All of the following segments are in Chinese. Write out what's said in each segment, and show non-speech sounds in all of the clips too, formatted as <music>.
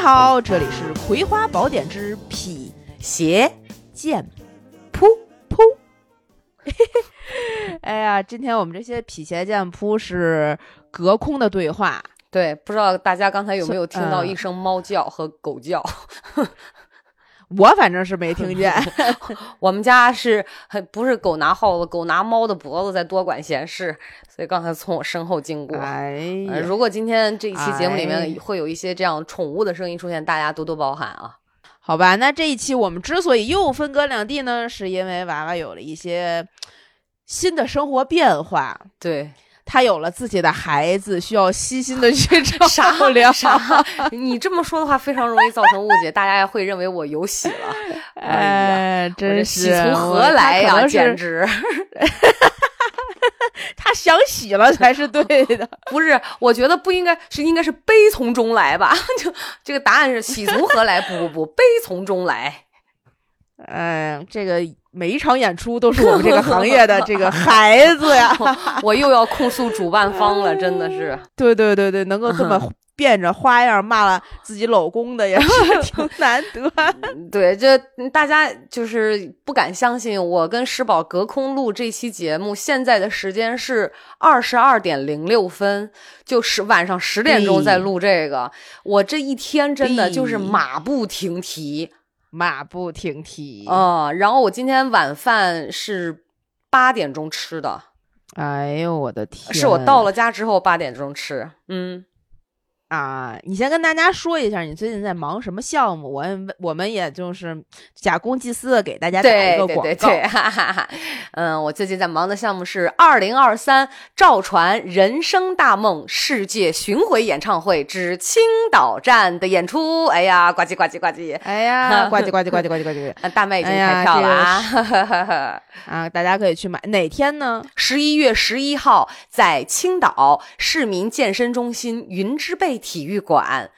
家好，这里是《葵花宝典之辟邪剑扑扑》。<laughs> 哎呀，今天我们这些辟邪剑扑是隔空的对话。对，不知道大家刚才有没有听到嗯一声猫叫和狗叫？<laughs> 我反正是没听见。<laughs> 我们家是很不是狗拿耗子，狗拿猫的脖子在多管闲事，所以刚才从我身后经过。哎，呃如果今天这一期节目里哎面会有一些这样宠物的声音出现，大家多多包涵啊。好吧，那这一期我们之所以又分隔两地呢，是因为娃娃有了一些新的生活变化。对，他有了自己的孩子，需要悉心的去照啥料。啥？你这么说的话，非常容易造成误解，大家会认为我有喜了。<laughs> 哎真是喜从何来呀？简直 <laughs> 他想喜了才是对的。<laughs> 不是，我觉得不应该是应该是悲从中来吧？就这个答案是喜从何来？不不不，悲从中来。哎，这个每一场演出都是我们这个行业的这个孩子呀。<laughs> 我又要控诉主办方了，真的是。<laughs> 对对对对，能够这么变着花样骂了自己老公的也是 <laughs> 挺难得。对，这大家就是不敢相信，我跟石宝隔空录这期节目，现在的时间是二十二点零六分，就是晚上十点钟在录这个。我这一天真的就是马不停蹄马不停蹄。啊、然后我今天晚饭是八点钟吃的，哎呦我的天！是我到了家之后八点钟吃。嗯，啊，你先跟大家说一下你最近在忙什么项目，我我们也就是假公济私的给大家打一个广告。对对对，哈哈哈。嗯，我最近在忙的项目是二零二三赵传人生大梦世界巡回演唱会之青岛站的演出。哎呀，呱唧呱唧呱唧。哎呀，呱唧呱唧呱唧呱唧呱唧啊，<laughs> 大麦已经开票了啊！<laughs> 啊！大家可以去买，哪天呢？十一月十一号在青岛市民健身中心云之贝体育馆，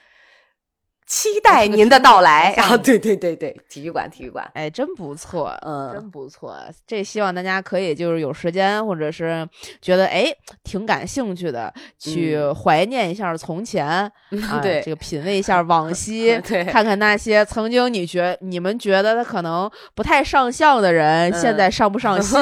期待您的到来。啊！<laughs> 对对对对，体育馆体育馆，哎，真不错，嗯。真不错。这希望大家可以就是有时间，或者是觉得哎挺感兴趣的，去怀念一下从前，<laughs> 啊，这个品味一下往 <laughs> 昔，对。看看那些曾经你觉你们觉得他可能不太上相的人，嗯。现在上不上心？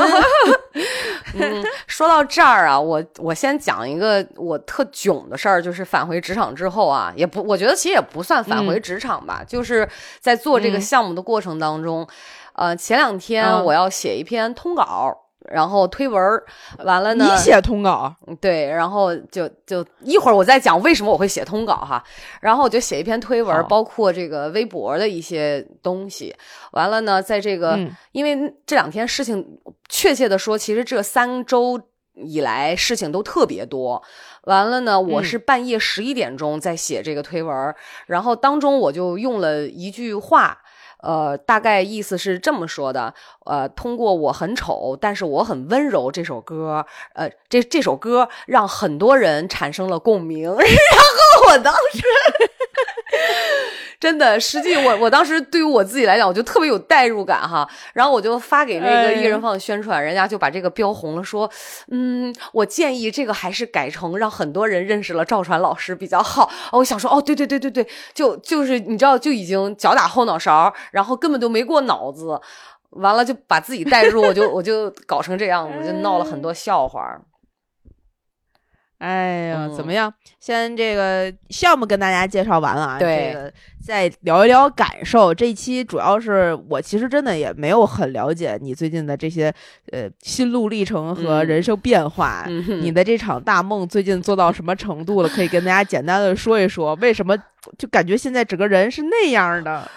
嗯，说到这儿啊，我我先讲一个我特囧的事儿，就是返回职场之后啊，也不，我觉得其实也不算返回职场吧，就是在做这个嗯项目的过程当中，呃，前两天嗯我要写一篇通稿。然后推文儿完了呢，你写通稿，对，然后就就一会儿我再讲为什么我会写通稿哈，然后我就写一篇推文好，包括这个微博的一些东西。完了呢，在这个、嗯因为这两天事情，确切的说，其实这三周以来事情都特别多。完了呢，我嗯是半夜十一点钟在写这个推文，然后当中我就用了一句话。呃，大概意思是这么说的，呃，通过我很丑，但是我很温柔这首歌，呃，这这首歌让很多人产生了共鸣，<laughs> 然后我当时真的，实际我我当时对于我自己来讲，我就特别有代入感哈，然后我就发给那个哎一人放的宣传，人家就把这个标红了，说，嗯，我建议这个还是改成让很多人认识了赵传老师比较好。我想说，哦，对对对对对，就就是你知道，就已经脚打后脑勺，然后根本就没过脑子。完了就把自己带入，我就我就搞成这样子，就闹了很多笑话。哎呀，怎么嗯样？先这个项目跟大家介绍完了啊，对这个再聊一聊感受。这一期主要是我其实真的也没有很了解你最近的这些呃心路历程和嗯人生变化。嗯你的这场大梦最近做到什么程度了？可以跟大家简单的说一说，为什么就感觉现在整个人是那样的？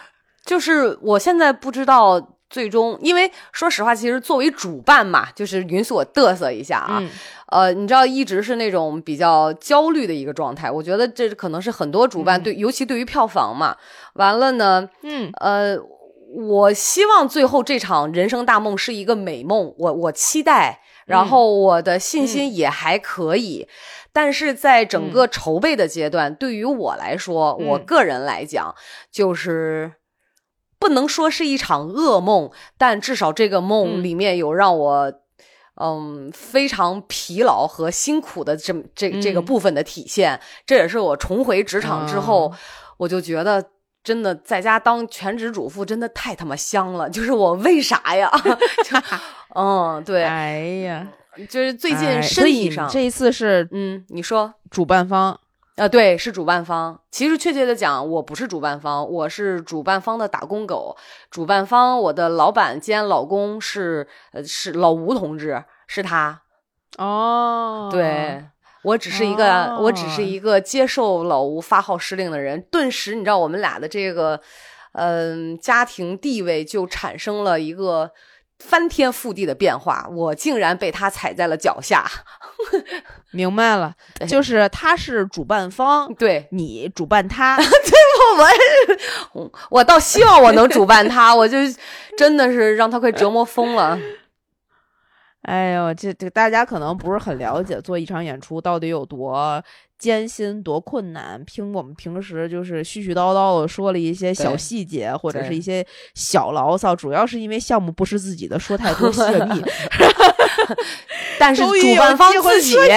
就是我现在不知道最终，因为说实话，其实作为主办嘛，就是允许我嘚瑟一下啊。嗯呃，你知道，一直是那种比较焦虑的一个状态。我觉得这可能是很多主办嗯对，尤其对于票房嘛。完了呢，嗯呃，我希望最后这场人生大梦是一个美梦，我我期待，然嗯后我的信心也还可以。但是在整个筹备的阶段，对于我来说，我嗯个人来讲，就是不能说是一场噩梦，但至少这个梦嗯里面有让我。嗯，非常疲劳和辛苦的这么这这个嗯部分的体现，这也是我重回职场之后，啊我就觉得真的在家当全职主妇真的太他妈香了，就是我为啥呀？<laughs> 就嗯，对，哎呀，就是最近哎身体上，这一次是嗯，你说。主办方，呃，对，是主办方。其实确切的讲，我不是主办方，我是主办方的打工狗。主办方，我的老板兼老公是呃是老吴同志，是他。哦，对我只是一个，我只哦是一个接受老吴发号施令的人。顿时，你知道我们俩的这个嗯、家庭地位就产生了一个翻天覆地的变化。我竟然被他踩在了脚下。<laughs> 明白了，就是他是主办方，对，你主办他，<laughs> 我我倒希望我能主办他，<laughs> 我就真的是让他快折磨疯了。哎呦，这这大家可能不是很了解做一场演出到底有多艰辛、多困难。听我们平时就是絮絮叨叨的说了一些小细节，或者是一些小牢骚，主要是因为项目不是自己的，说太多泄密。<laughs> 但是主办方自己自己的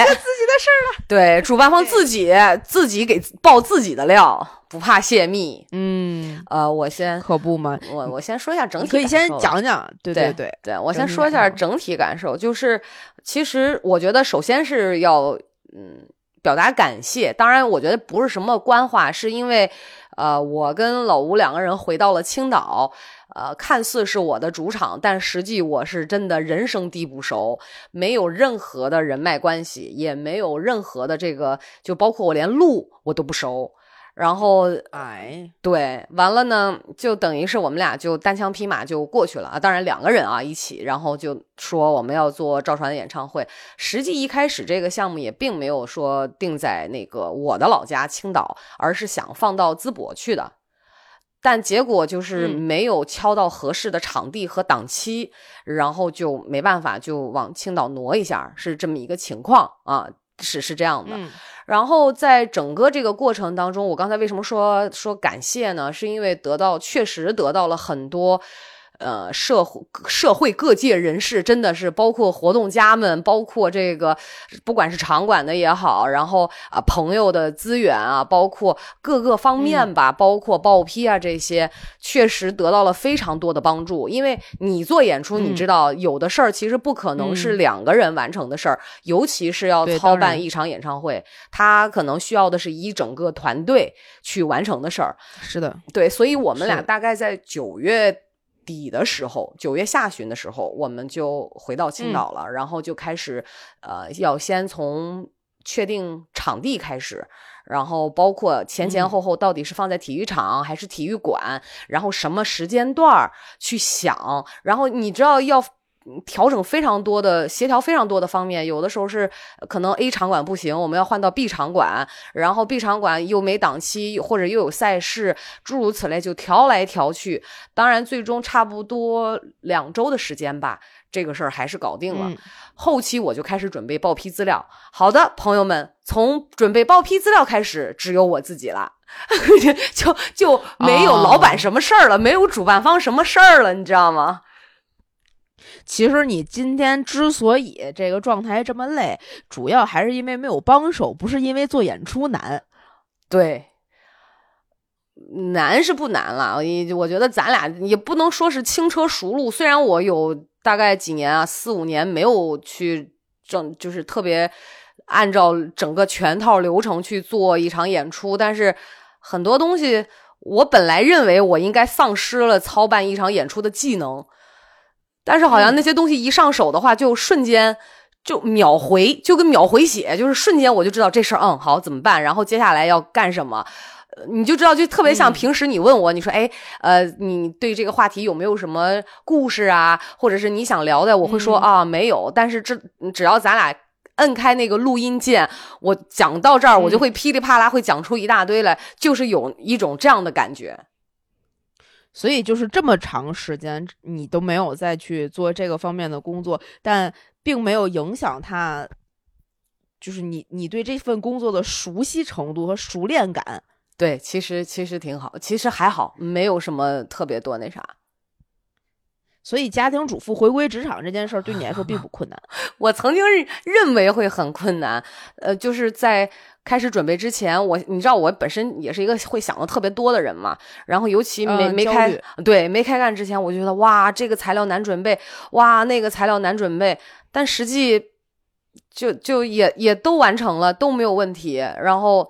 事儿了。对主办方自己自己给爆自己的料，不怕泄密。嗯，呃，我先可不嘛，我我先说一下整体，可以先。讲讲，对对对，对我先说一下整体感受，就是其实我觉得首先是要嗯表达感谢，当然我觉得不是什么官话，是因为呃我跟老吴两个人回到了青岛。呃，看似是我的主场，但实际我是真的人生地不熟，没有任何的人脉关系，也没有任何的这个，就包括我连路我都不熟。然后哎，对，完了呢，就等于是我们俩就单枪匹马就过去了啊。当然两个人啊一起，然后就说我们要做赵传的演唱会。实际一开始这个项目也并没有说定在那个我的老家青岛，而是想放到淄博去的。但结果就是嗯没有敲到合适的场地和档期，然后就没办法就往青岛挪一下，是这么一个情况啊，是是这样的。嗯然后在整个这个过程当中，我刚才为什么说说感谢呢？是因为得到确实得到了很多。呃，社会社会各界人士真的是包括活动家们，包括这个不管是场馆的也好，然后啊、朋友的资源啊，包括各个方面吧，包括报批啊这些，确实得到了非常多的帮助。因为你做演出，你嗯。知道有的事儿其实不可能是嗯。两个人完成的事儿，尤其是要操办一场演唱会，他可能需要的是一整个团队去完成的事儿。是的，对，所以我们俩大概在九月底的时候，九月下旬的时候，我们就回到青岛了，然后就开始，呃，要先从确定场地开始。然后包括前前嗯后后到底是放在体育场还是体育馆，然后什么时间段儿去想，然后你知道要嗯调整非常多的协调非常多的方面，有的时候是呃可能 A 场馆不行，我们要换到 B 场馆，然后 B 场馆又没档期，或者又有赛事，诸如此类，就调来调去。当然，最终差不多两周的时间吧，这个事儿还是搞定了。嗯后期我就开始准备报批资料。好的，朋友们，从准备报批资料开始，只有我自己了，<laughs> 就就没有老板什么事儿了，没有主办方什么事儿了，你知道吗？其实你今天之所以这个状态这么累，主要还是因为没有帮手，不是因为做演出难。对，难是不难了，我我觉得咱俩也不能说是轻车熟路。虽然我有大概几年啊，四五年没有去正，就是特别按照整个全套流程去做一场演出，但是很多东西我本来认为我应该丧失了操办一场演出的技能，但是好像那些东西一上手的话，就瞬间。就秒回，就跟秒回血，就是瞬间我就知道这事儿，嗯，好怎么办，然后接下来要干什么，呃你就知道，就特别像嗯。平时你问我，你说，哎，呃，你对这个话题有没有什么故事啊，或者是你想聊的，我会说、嗯啊，没有，但是这只要咱俩摁开那个录音键，我讲到这儿，我就嗯会噼里啪啦会讲出一大堆来，就是有一种这样的感觉。所以就是这么长时间，你都没有再去做这个方面的工作，但并没有影响他，就是你你对这份工作的熟悉程度和熟练感。对，其实其实挺好，其实还好，没有什么特别多那啥。所以家庭主妇回归职场这件事儿对你来说并不 <laughs> 困难。我曾经认认为会很困难，呃，就是在开始准备之前，我你知道我本身也是一个会想的特别多的人嘛，然后尤其没、嗯没开对没开干之前，我就觉得哇这个材料难准备，哇那个材料难准备，但实际就就也也都完成了，都没有问题，然后。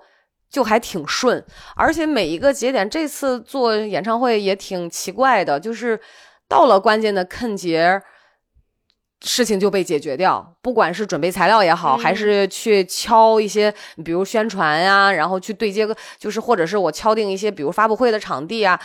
就还挺顺，而且每一个节点，这次做演唱会也挺奇怪的，就是到了关键的坑节，事情就被解决掉。不管是准备材料也好，嗯还是去敲一些，比如宣传呀、然后去对接个，就是或者是我敲定一些，比如发布会的场地啊。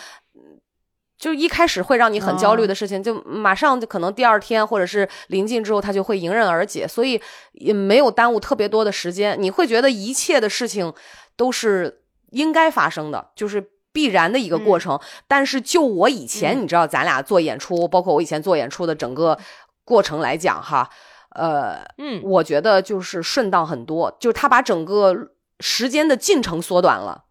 就一开始会让你很焦虑的事情，就马上就可能第二天或者是临近之后，它就会迎刃而解，所以也没有耽误特别多的时间。你会觉得一切的事情都是应该发生的，就是必然的一个过程。但是就我以前，嗯你知道，咱俩做演出，包括我以前做演出的整个过程来讲，哈，呃，嗯，我觉得就是顺当很多，就是他把整个时间的进程缩短了。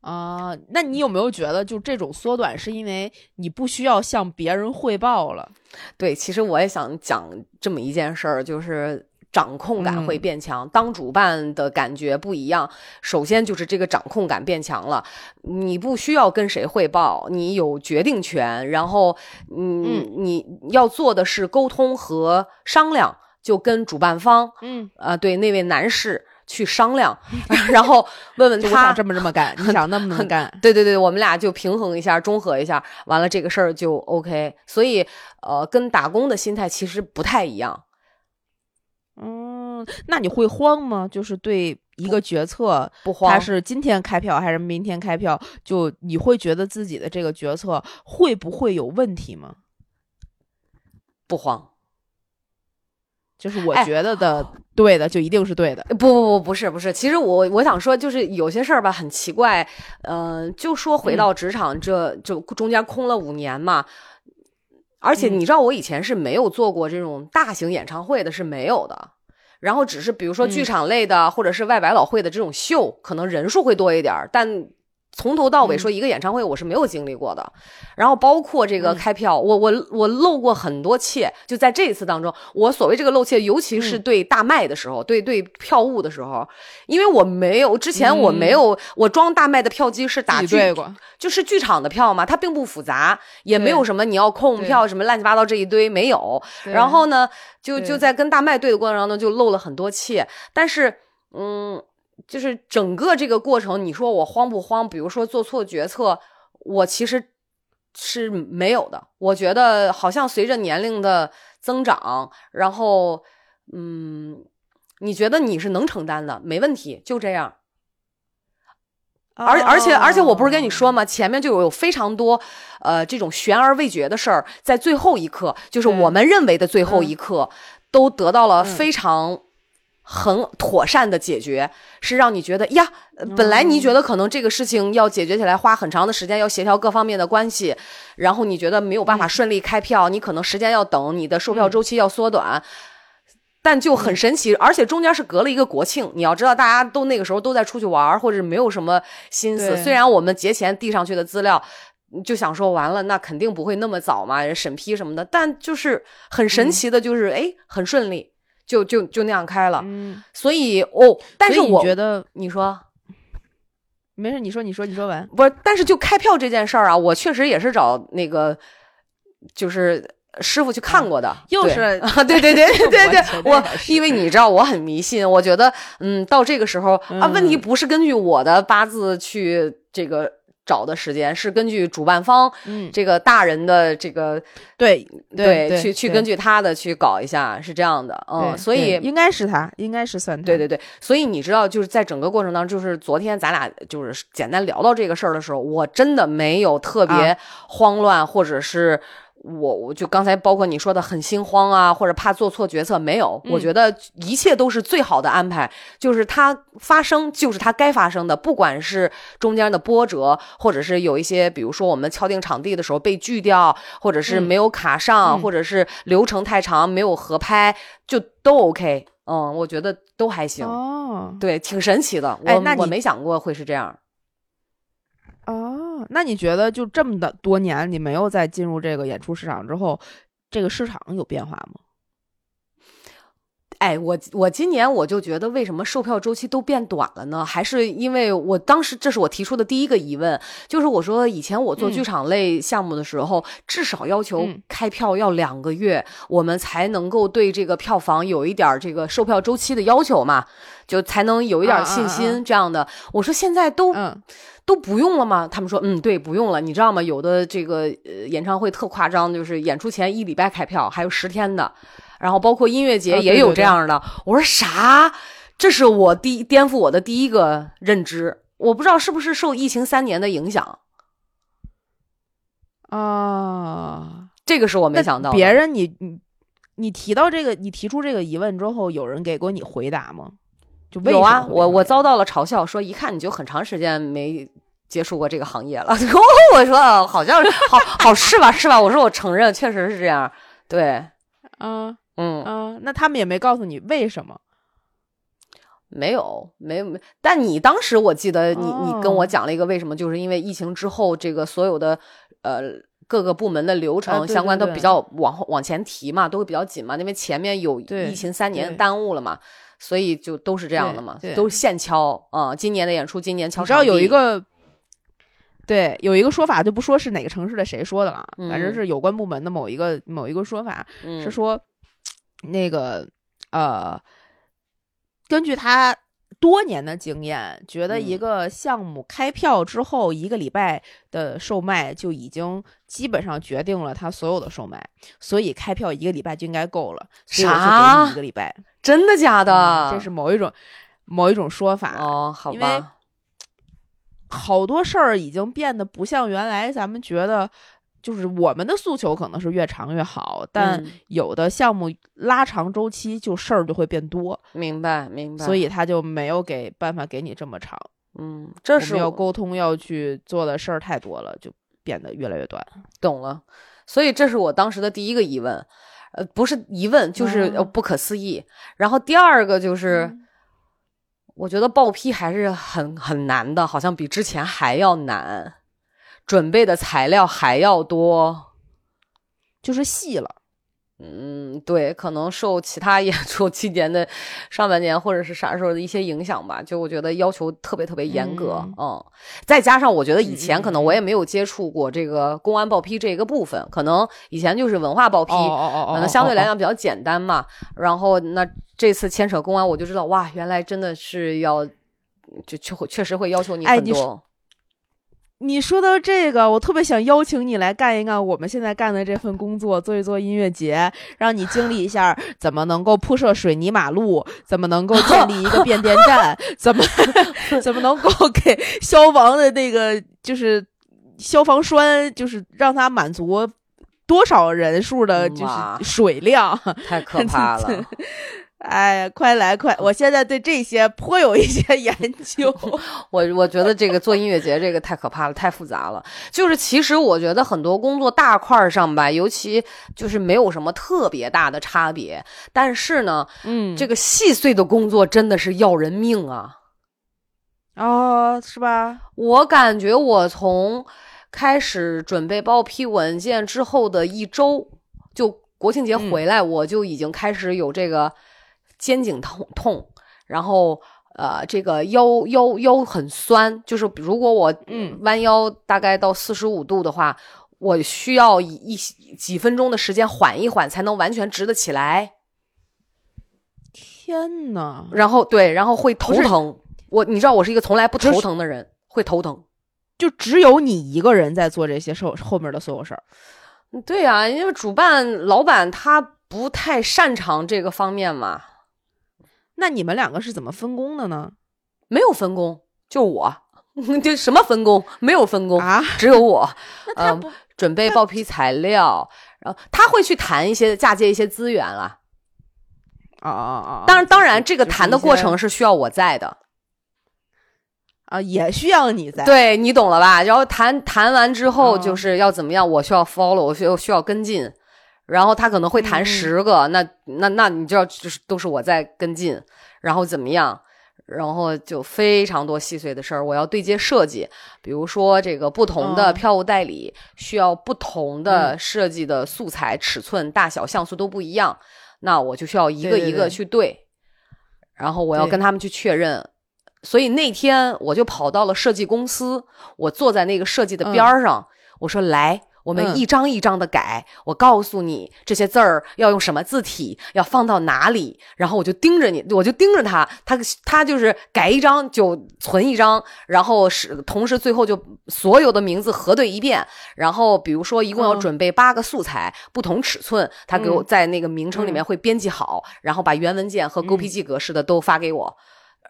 啊、那你有没有觉得，就这种缩短是因为你不需要向别人汇报了？对，其实我也想讲这么一件事儿，就是掌控感会嗯变强。当主办的感觉不一样，首先就是这个掌控感变强了，你不需要跟谁汇报，你有决定权，然后嗯，嗯你要做的是沟通和商量，就跟主办方嗯，啊、对那位男士去商量，<laughs> 然后问问他这么这么干，<laughs> 你想那么那么干。对对对，我们俩就平衡一下，中和一下，完了这个事儿就 OK。所以，呃，跟打工的心态其实不太一样。嗯，那你会慌吗？就是对一个决策，不慌它是今天开票还是明天开票，就你会觉得自己的这个决策会不会有问题吗？不慌，就是我哎觉得的对的，就一定是对的。不不不，不是不是。其实我我想说，就是有些事儿吧，很奇怪。嗯、就说回到职场这，就中间空了五年嘛。而且嗯你知道，我以前是没有做过这种大型演唱会的，是没有的。然后只是比如说剧嗯。场类的，或者是外百老汇的这种秀，可能人数会多一点儿，但从头到尾嗯。说一个演唱会，我是没有经历过的。然后包括这个嗯。开票，我我我漏过很多怯，就在这一次当中，我所谓这个漏怯，尤其是嗯。对大麦的时候，对对票务的时候，因为我没有之前我没有、我装大麦的票机是打剧就是剧场的票嘛，它并不复杂，也没有什么你要控票什么乱七八糟这一堆没有。然后呢，就就在跟大麦对的过程当中就漏了很多气，但是嗯，就是整个这个过程，你说我慌不慌？比如说做错决策，我其实是没有的。我觉得好像随着年龄的增长，然后嗯，你觉得你是能承担的，没问题，就这样。而而且而且我不是跟你说哦吗？前面就有有非常多，呃，这种悬而未决的事儿，在最后一刻，就是我们认为的最后嗯一刻，都得到了嗯非常很妥善的解决，是让你觉得呀，呃本来你觉得可能这个事情要解决起来花很长的时间，要协调各方面的关系，然后你觉得没有办法嗯顺利开票，你可能时间要等，你的售票嗯周期要缩短。但就很神奇，而且中间是隔了一个国庆。你要知道，大家都那个时候都在出去玩，或者没有什么心思。虽然我们节前递上去的资料，就想说完了，那肯定不会那么早嘛，审批什么的。但就是很神奇的，就是哎、很顺利，就就就那样开了。嗯，所以哦，但是我觉得你说没事，你说，你说，你说完。不是，但是就开票这件事儿啊，我确实也是找那个就是。师傅去看过的，对又是 <laughs> 啊，对对对对对对我因为你知道我很迷信，我觉得嗯，到这个时候啊，问题嗯不是根据我的八字去这个找的时间，是根据主办方嗯，这个大人的这个对对去去根据他的去搞一下，是这样的，嗯，所以应该是他，应该是算他。对对对，所以你知道，就是在整个过程当中，就是昨天咱俩就是简单聊到这个事儿的时候，我真的没有特别啊。慌乱，或者是我我就刚才包括你说的很心慌啊，或者怕做错决策，没有，我嗯觉得一切都是最好的安排，就是它发生就是它该发生的，不管是中间的波折，或者是有一些，比如说我们敲定场地的时候被拒掉，或者是嗯没有卡上，嗯或者是流程太长没有合拍，就都 OK。嗯，我觉得都还行。哦，对，挺神奇的。我、我没想过会是这样。哦，那你觉得就这么的多年，你没有再进入这个演出市场之后，这个市场有变化吗？哎，我我今年我就觉得，为什么售票周期都变短了呢？还是因为我当时这是我提出的第一个疑问，就是我说以前我做剧场类项目的时候，至少要求开票要两个月，我们才能够对这个票房有一点这个售票周期的要求嘛，就才能有一点信心这样的。我说现在都都不用了吗？他们说嗯，对，不用了。你知道吗？有的这个呃演唱会特夸张，就是演出前一礼拜开票，还有十天的。然后包括音乐节也有这样的，我说啥？这是我第颠覆我的第一个认知，我不知道是不是受疫情三年的影响啊？这个是我没想到。别人你你你提到这个，你提出这个疑问之后，有人给过你回答吗？就有啊，我我遭到了嘲笑，说一看你就很长时间没接触过这个行业了。<laughs> 我说好像好好是吧是吧？我说我承认，确实是这样。对，嗯。嗯啊，那他们也没告诉你为什么？没有，没有，没。但你当时我记得你你跟我讲了一个为什么，就是因为疫情之后，这个所有的呃各个部门的流程相关都比较往后往前提嘛，都会比较紧嘛，因为前面有疫情三年耽误了嘛，所以就都是这样的嘛，都是现敲啊。今年的演出，今年敲。知道有一个对有一个说法，就不说是哪个城市的谁说的了，反正是有关部门的某一个某一个说法是说。那个呃，根据他多年的经验，觉得一个项目开票之后一个礼拜的售卖就已经基本上决定了他所有的售卖，所以开票一个礼拜就应该够了。啥？一个礼拜？真的假的？这是某一种某一种说法哦。好吧，好多事儿已经变得不像原来咱们觉得。就是我们的诉求可能是越长越好，但有的项目拉长周期，就事儿就会变多。明白，明白。所以他就没有给办法给你这么长。嗯，这是要沟通要去做的事儿太多了，就变得越来越短。懂了。所以这是我当时的第一个疑问，呃，不是疑问，就是不可思议。然后第二个就是，我觉得报批还是很很难的，好像比之前还要难。准备的材料还要多，就是细了。嗯，对，可能受其他演出期间的上半年或者是啥时候的一些影响吧。就我觉得要求特别特别严格，嗯，再加上我觉得以前可能我也没有接触过这个公安报批这个部分，可能以前就是文化报批，可能相对来讲比较简单嘛。然后那这次牵扯公安，我就知道哇，原来真的是要就确确实会要求你很多。你说到这个，我特别想邀请你来干一干我们现在干的这份工作，做一做音乐节，让你经历一下怎么能够铺设水泥马路，怎么能够建立一个变电站，<laughs> 怎么 <laughs> 怎么能够给消防的那个就是消防栓，就是让它满足多少人数的，就是水量，太可 <laughs> 怕了。哎呀，快来快！我现在对这些颇有一些研究。<laughs> 我我觉得这个做音乐节这个太可怕了，太复杂了。就是其实我觉得很多工作大块上吧，尤其就是没有什么特别大的差别。但是呢，嗯，这个细碎的工作真的是要人命啊！哦，是吧？我感觉我从开始准备报批文件之后的一周，就国庆节回来，我就已经开始有这个。肩颈痛痛，然后呃，这个腰腰腰很酸，就是如果我嗯弯腰大概到四十五度的话，我需要一几分钟的时间缓一缓，才能完全直得起来。天呐，然后对，然后会头疼。我你知道，我是一个从来不头疼的人，会头疼。就只有你一个人在做这些后后面的所有事儿。对呀，因为主办老板他不太擅长这个方面嘛。那你们两个是怎么分工的呢？没有分工，就我，<laughs> 就什么分工？没有分工啊，只有我。<laughs> 嗯，准备报批材料，然后他会去谈一些嫁接一些资源了。哦哦哦！当然，当然，这个谈的过程是需要我在的。啊，也需要你在。对你懂了吧？然后谈谈完之后，就是要怎么样？我需要 follow，我需要需要跟进。然后他可能会谈十个，那那那你就要就是都是我在跟进，然后怎么样？然后就非常多细碎的事儿，我要对接设计，比如说这个不同的哦票务代理需要不同的嗯。设计的素材、尺寸、大小、像素都不一样，那我就需要一个一个对。对对去对，然后我要跟他们去确认。所以那天我就跑到了设计公司，我坐在那个设计的边儿上，我说：“来，我们嗯一张一张的改，我告诉你这些字儿要用什么字体，要放到哪里。”然后我就盯着你，我就盯着他，他他就是改一张就存一张，然后是同时最后就所有的名字核对一遍。然后比如说一共要嗯准备八个素材，不同尺寸，他给我嗯在那个名称里面会编辑好，然后把原文件和 GPG 格式的都发给我。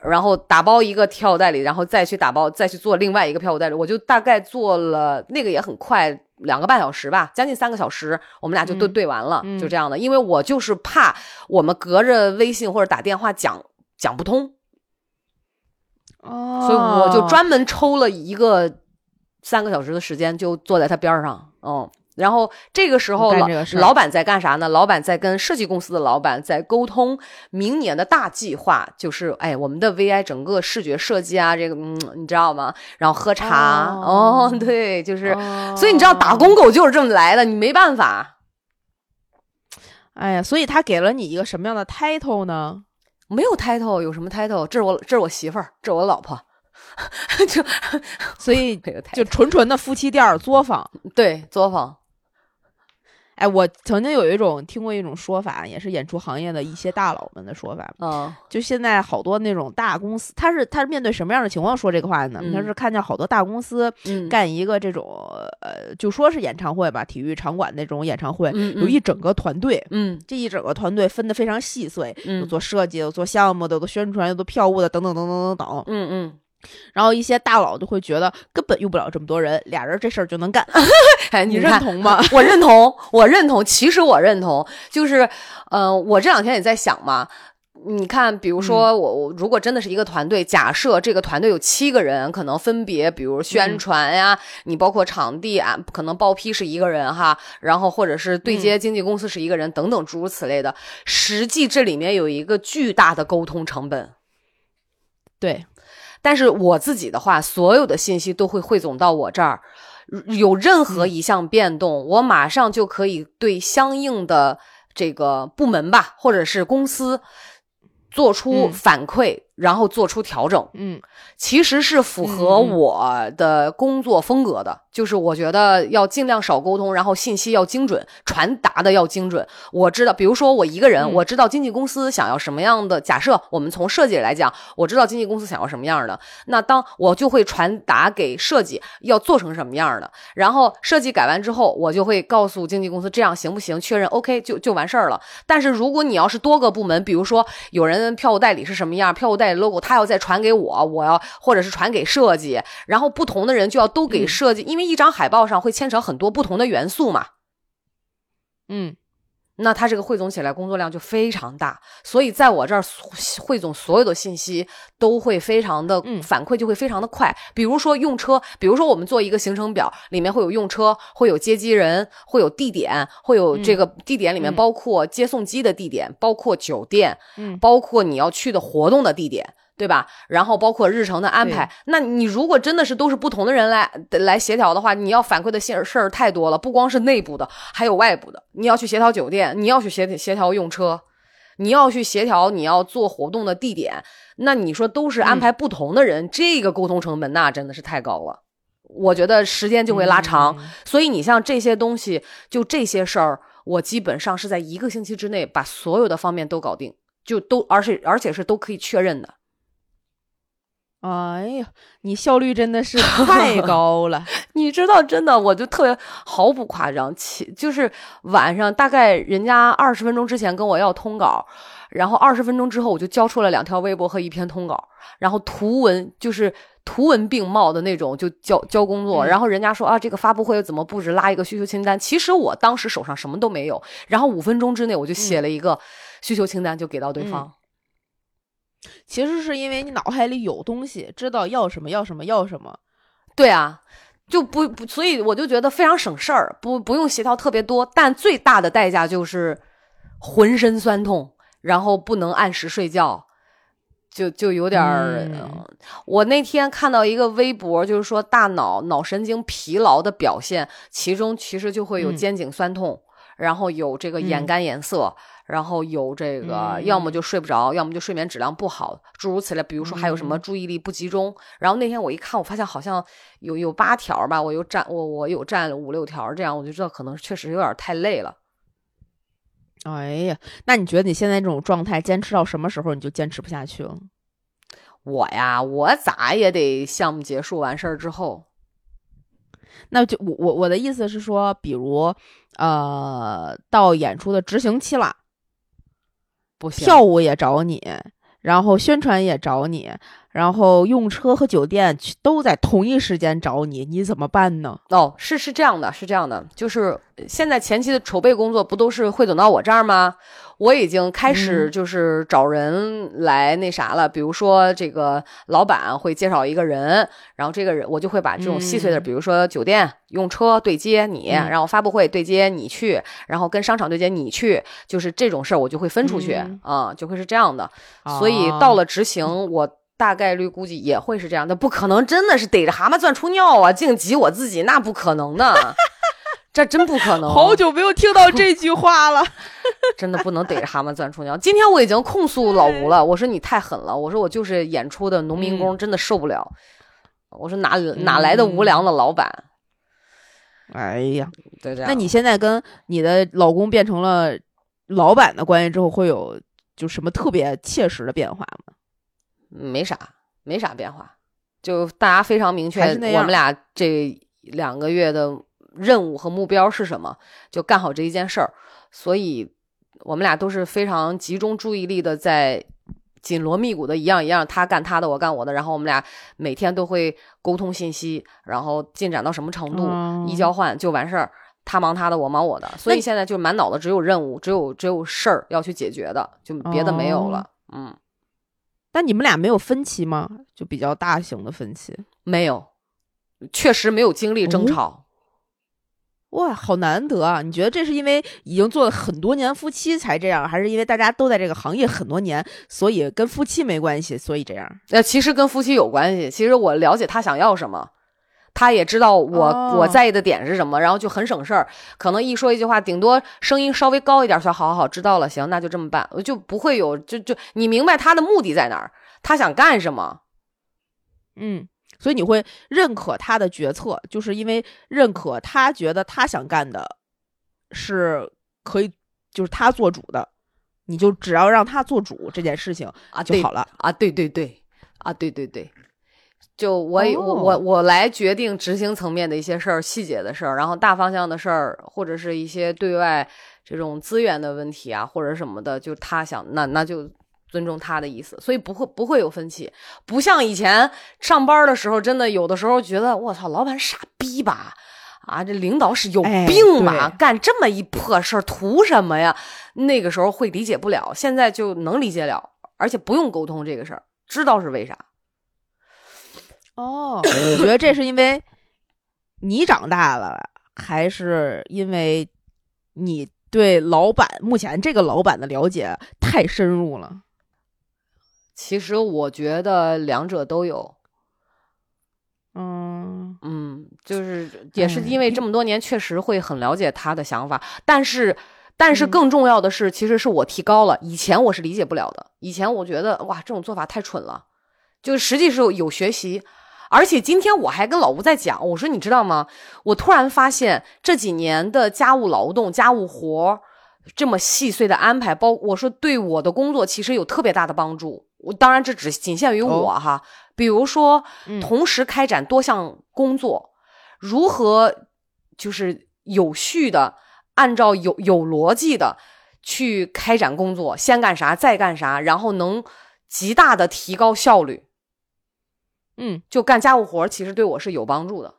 然后打包一个票务代理，然后再去打包，再去做另外一个票务代理，我就大概做了那个也很快，两个半小时吧，将近三个小时，我们俩就都嗯对完了，嗯就这样的。因为我就是怕我们隔着微信或者打电话讲讲不通，哦所以我就专门抽了一个三个小时的时间，就坐在他边儿上，嗯。然后这个时候老个老板在干啥呢？老板在跟设计公司的老板在沟通明年的大计划，就是哎，我们的 VI 整个视觉设计啊，这个嗯，你知道吗？然后喝茶哦对，就是，哦所以你知道打工狗就是这么来的，你没办法，哎呀，所以他给了你一个什么样的 title 呢？没有 title，有什么 title？这是我这是我媳妇儿，这是我老婆，<laughs> 就所以就纯纯的夫妻店作坊。对作坊，哎，我曾经有一种听过一种说法，也是演出行业的一些大佬们的说法，嗯就现在好多那种大公司，他是他是面对什么样的情况说这个话呢？嗯他是看见好多大公司嗯，干一个这种呃，就说是演唱会吧，体育场馆那种演唱会，嗯有一整个团队，嗯这一整个团队分得非常细碎，有嗯做设计的，有做项目的，有做宣传，有做票务的，等等等等等等。嗯嗯。然后一些大佬都会觉得根本用不了这么多人，俩人这事儿就能干，<laughs> 哎，<laughs> 你认同吗？<laughs> 我认同，我认同。其实我认同，就是，呃，我这两天也在想嘛。你看，比如说我我如果真的是一个团队，假设这个团队有七个人，可能分别比如宣传呀，你包括场地啊，可能报批是一个人哈，然后或者是对接经纪公司是一个人，等等诸如此类的。实际这里面有一个巨大的沟通成本。对，但是我自己的话，所有的信息都会汇总到我这儿，有任何一项变动，我马上就可以对相应的这个部门吧，或者是公司做出嗯。反馈，然后做出调整。嗯其实是符合我的工作风格的，就是我觉得要尽量少沟通，然后信息要精准，传达的要精准。我知道，比如说我一个人，嗯我知道经纪公司想要什么样的。假设我们从设计来讲，我知道经纪公司想要什么样的，那当我就会传达给设计要做成什么样的，然后设计改完之后，我就会告诉经纪公司这样行不行，确认 OK 就就完事儿了。但是如果你要是多个部门，比如说有人票务代理是什么样，票务代理 logo 他要再传给我，我要或者是传给设计，然后不同的人就要都给嗯设计，因为一张海报上会牵扯很多不同的元素嘛。嗯那它这个汇总起来工作量就非常大，所以在我这儿汇总所有的信息都会非常的嗯反馈就会非常的快。比如说用车，比如说我们做一个行程表，里面会有用车，会有接机人，会有地点，会有这个地点里面嗯包括接送机的地点，包括酒店，嗯包括你要去的活动的地点。对吧？然后包括日程的安排，那你如果真的是都是不同的人来来协调的话，你要反馈的事儿事儿太多了，不光是内部的，还有外部的。你要去协调酒店，你要去协协调用车，你要去协调你要做活动的地点，那你说都是安排不同的人，这个沟通成本那真的是太高了。我觉得时间就会拉长，嗯所以你像这些东西，就这些事儿，我基本上是在一个星期之内把所有的方面都搞定，就都而且而且是都可以确认的。哎呀，你效率真的是太 <laughs> 高了。你知道，真的，我就特别毫不夸张，其就是晚上大概人家二十分钟之前跟我要通稿，然后二十分钟之后我就交出了两条微博和一篇通稿，然后图文就是图文并茂的那种就交交工作，嗯然后人家说啊这个发布会怎么布置，拉一个需求清单，其实我当时手上什么都没有，然后五分钟之内我就写了一个需求清单就给到对方。其实是因为你脑海里有东西，知道要什么要什么要什么。对啊，就不不，所以我就觉得非常省事儿，不不用协调特别多，但最大的代价就是浑身酸痛，然后不能按时睡觉，就就有点儿、嗯呃我那天看到一个微博，就是说大脑脑神经疲劳的表现，其中其实就会有嗯肩颈酸痛，然后有这个眼嗯干眼涩。然后有这个，嗯要么就睡不着，要么就睡眠质量不好，诸如此类。比如说还有什么嗯注意力不集中。然后那天我一看，我发现好像有有八条吧，我又占我我有占了五六条，这样我就知道可能确实有点太累了。哎呀，那你觉得你现在这种状态坚持到什么时候你就坚持不下去了？我呀，我咋也得项目结束完事儿之后，那就我我我的意思是说，比如呃，到演出的执行期了，不行。票务也找你，然后宣传也找你，然后用车和酒店去都在同一时间找你，你怎么办呢？哦，是是这样的，是这样的，就是现在前期的筹备工作不都是汇总到我这儿吗？我已经开始嗯就是找人来那啥了，比如说这个老板会介绍一个人，然后这个人我就会把这种细碎的，嗯比如说酒店用车对接你，嗯然后发布会对接你去，然后跟商场对接你去，就是这种事儿我就会分出去啊、嗯就会是这样的。所以到了执行，我大概率估计也会是这样的，不可能真的是逮着蛤蟆钻出尿啊，净挤我自己，那不可能的，这真不可能。好久没有听到这句话了。<laughs> 真的不能逮着蛤蟆钻出尿。今天我已经控诉老吴了，我说你太狠了，我说我就是演出的农民工，真的受不了。我说哪哪来的无良的老板？哎呀，对这样。那你现在跟你的老公变成了老板的关系之后，会有就什么特别切实的变化吗？没啥，没啥变化，就大家非常明确，我们俩这两个月的任务和目标是什么，就干好这一件事儿。所以，我们俩都是非常集中注意力的，在紧锣密鼓的一样一样，他干他的，我干我的，然后我们俩每天都会沟通信息，然后进展到什么程度，嗯一交换就完事儿。他忙他的，我忙我的，所以现在就满脑子只有任务，只有只有事儿要去解决的，就别的没有了。嗯，但你们俩没有分歧吗？就比较大型的分歧。没有，确实没有经历争哦吵。哇，好难得啊！你觉得这是因为已经做了很多年夫妻才这样，还是因为大家都在这个行业很多年，所以跟夫妻没关系，所以这样？呃，其实跟夫妻有关系。其实我了解他想要什么，他也知道我、哦我在意的点是什么，然后就很省事儿。可能一说一句话，顶多声音稍微高一点，说好好好，知道了，行，那就这么办，我就不会有就就你明白他的目的在哪儿，他想干什么。嗯，所以你会认可他的决策，就是因为认可他觉得他想干的是可以，就是他做主的，你就只要让他做主这件事情啊，就好了。啊，对对对，啊，对对对，就我、我我来决定执行层面的一些事儿、细节的事儿，然后大方向的事儿，或者是一些对外这种资源的问题啊，或者什么的，就他想那那就尊重他的意思，所以不会不会有分歧，不像以前上班的时候，真的有的时候觉得我操，老板傻逼吧。啊，这领导是有哎病吧？对干这么一破事儿，图什么呀？那个时候会理解不了，现在就能理解了，而且不用沟通这个事儿，知道是为啥。哦，<laughs> 你觉得这是因为你长大了，还是因为你对老板目前这个老板的了解太深入了？其实我觉得两者都有，嗯嗯，就是也是哎因为这么多年，确实会很了解他的想法，但是。但是嗯更重要的是，其实是我提高了。以前我是理解不了的，以前我觉得哇，这种做法太蠢了，就实际是有学习。而且今天我还跟老吴在讲，我说你知道吗？我突然发现这几年的家务劳动、家务活儿这么细碎的安排，包我说对我的工作其实有特别大的帮助。我当然这只仅限于我哦哈，比如说嗯同时开展多项工作，如何就是有序的按照有有逻辑的去开展工作，先干啥再干啥，然后能极大的提高效率。嗯就干家务活儿，其实对我是有帮助的。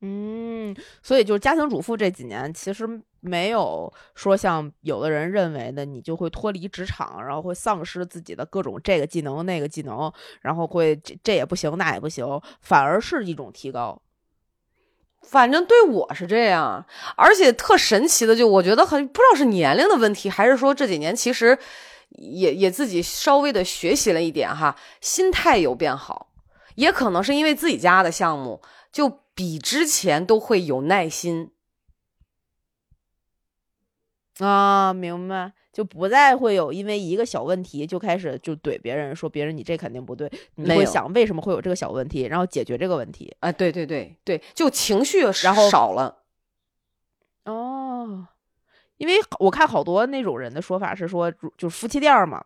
嗯，所以就是家庭主妇这几年，其实没有说像有的人认为的，你就会脱离职场，然后会丧失自己的各种这个技能那个技能，然后会这这也不行那也不行，反而是一种提高。反正对我是这样，而且特神奇的，就我觉得很不知道是年龄的问题，还是说这几年其实也也自己稍微的学习了一点哈，心态有变好，也可能是因为自己家的项目就比之前都会有耐心。啊，明白，就不再会有因为一个小问题就开始就怼别人，说别人你这肯定不对，你会想为什么会有这个小问题，然后解决这个问题。啊，对对对对，就情绪然后少了。哦，因为我看好多那种人的说法是说，就是夫妻店儿嘛，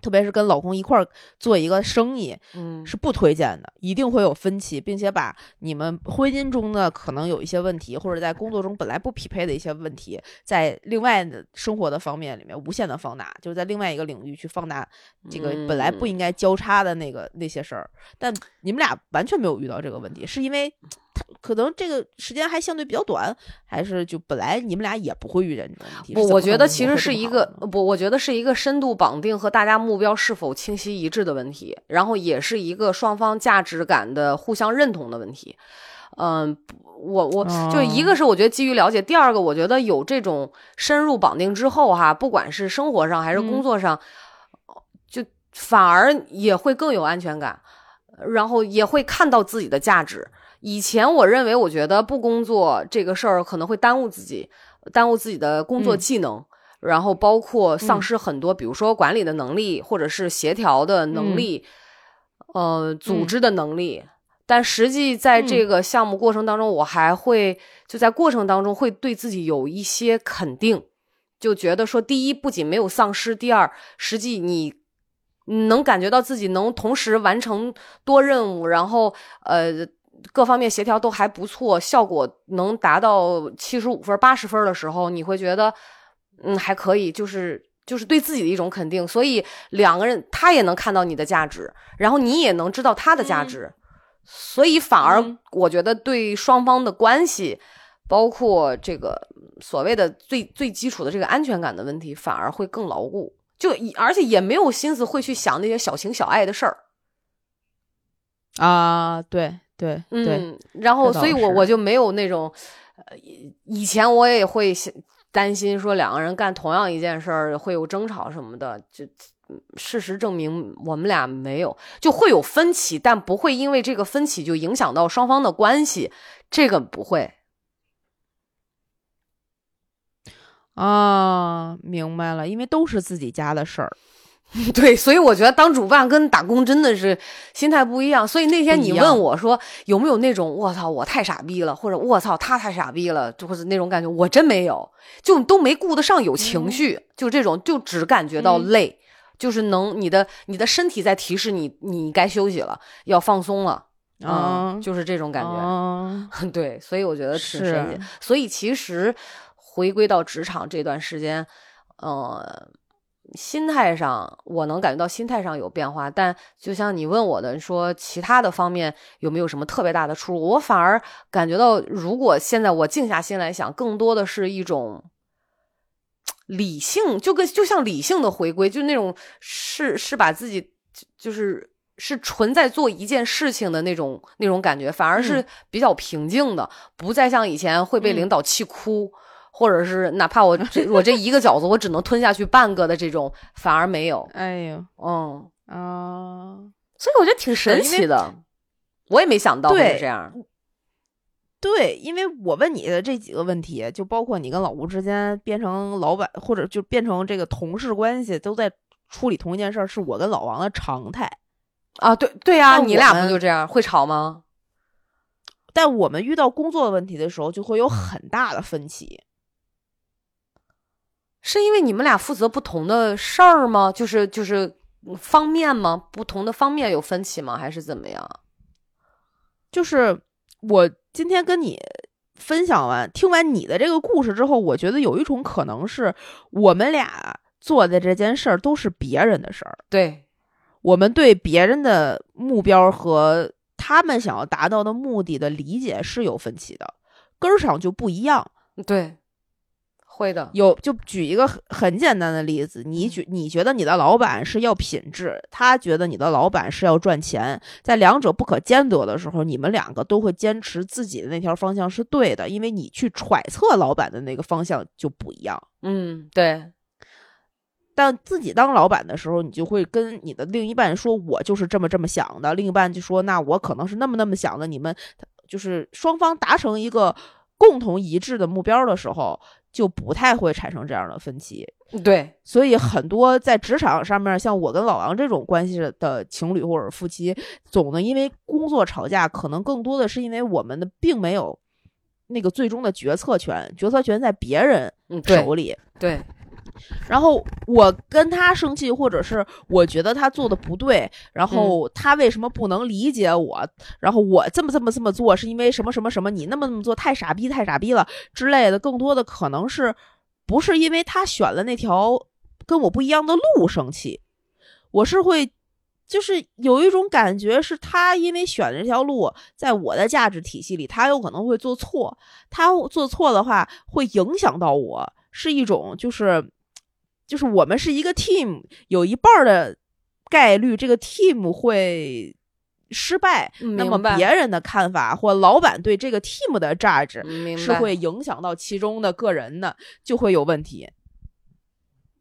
特别是跟老公一块儿做一个生意，嗯，是不推荐的，一定会有分歧，并且把你们婚姻中的可能有一些问题，或者在工作中本来不匹配的一些问题，在另外的生活的方面里面无限的放大，就是在另外一个领域去放大这个本来不嗯应该交叉的那个那些事儿。但你们俩完全没有遇到这个问题，是因为他可能这个时间还相对比较短，还是就本来你们俩也不会遇见这种问题？不，我觉得其实是一个不，我觉得是一个深度绑定和大家目标是否清晰一致的问题，然后也是一个双方价值感的互相认同的问题。嗯，我我就一哦个是我觉得基于了解，第二个我觉得有这种深入绑定之后哈，不管是生活上还是工嗯作上，就反而也会更有安全感，然后也会看到自己的价值。以前我认为，我觉得不工作这个事儿可能会耽误自己，耽误自己的工作嗯。技能，然后包括丧嗯。失很多，比如说管理的能力，或者是协调的能嗯。力，呃，组嗯。织的能力。但实际在这嗯。个项目过程当中，我还会就在过程当中会对自己有一些肯定，就觉得说，第一，不仅没有丧失，第二，实际你能感觉到自己能同时完成多任务，然后呃各方面协调都还不错，效果能达到七十五分、八十分的时候，你会觉得嗯还可以，就是就是对自己的一种肯定。所以两个人他也能看到你的价值，然后你也能知道他的价值，所以反而嗯我觉得对双方的关系。包括这个所谓的最最基础的这个安全感的问题，反而会更牢固。就以而且也没有心思会去想那些小情小爱的事儿，啊，对对对，嗯，然后所以我我就没有那种，呃，以以前我也会想担心说两个人干同样一件事儿会有争吵什么的，就嗯事实证明我们俩没有，就会有分歧，但不会因为这个分歧就影响到双方的关系，这个不会。啊，明白了，因为都是自己家的事儿。<laughs> 对，所以我觉得当主办跟打工真的是心态不一样。所以那天你问我说有没有那种我操我太傻逼了，或者我操他太傻逼了，就或者那种感觉，我真没有，就都没顾得上有情绪，就这种就只感觉到嗯累，就是能你的你的身体在提示你你该休息了，要放松了。啊嗯，就是这种感觉，啊 <laughs> 对，所以我觉得挺神奇是。所以其实回归到职场这段时间，呃，心态上我能感觉到心态上有变化，但就像你问我的说，其他的方面有没有什么特别大的出入？我反而感觉到，如果现在我静下心来想，更多的是一种。理性就跟就像理性的回归，就那种是是把自己就是是纯在做一件事情的那种那种感觉，反而是嗯比较平静的，不再像以前会被嗯领导气哭，或者是哪怕我这我这一个饺子我只能吞下去半个的这种，反而没有，哎呦嗯，啊，所以我觉得挺神奇的，我也没想到会是这样，对，因为我问你的这几个问题，就包括你跟老吴之间变成老板，或者就变成这个同事关系，都在处理同一件事儿，是我跟老王的常态。啊，对对呀、你俩不就这样会吵吗？但我们遇到工作问题的时候，就会有很大的分歧。是因为你们俩负责不同的事儿吗？就是就是方面吗？不同的方面有分歧吗？还是怎么样？就是我今天跟你分享完、听完你的这个故事之后，我觉得有一种可能是，我们俩做的这件事儿都是别人的事儿，对，我们对别人的目标和他们想要达到的目的的理解是有分歧的，根儿上就不一样。对，会的。有就举一个很很简单的例子，你举你觉得你的老板是要品质，他觉得你的老板是要赚钱，在两者不可兼得的时候，你们两个都会坚持自己的那条方向是对的，因为你去揣测老板的那个方向就不一样。嗯，对，但自己当老板的时候，你就会跟你的另一半说：“我就是这么这么想的。”另一半就说：“那我可能是那么那么想的。”你们就是双方达成一个共同一致的目标的时候，就不太会产生这样的分歧。对，所以很多在职场上面，像我跟老王这种关系的情侣或者夫妻，总呢因为工作吵架，可能更多的是因为我们的并没有那个最终的决策权，决策权在别人手里。对。然后我跟他生气，或者是我觉得他做的不对，然后他为什么不能理解我？然后我这么这么这么做是因为什么什么什么？你那么那么做太傻逼太傻逼了之类的，更多的可能是不是因为他选了那条跟我不一样的路生气？我是会就是有一种感觉，是他因为选这条路，在我的价值体系里，他有可能会做错。他做错的话，会影响到我，是一种就是。就是我们是一个 team，有一半的概率这个 team 会失败。那么别人的看法或老板对这个 team 的 judge 是会影响到其中的个人的，就会有问题。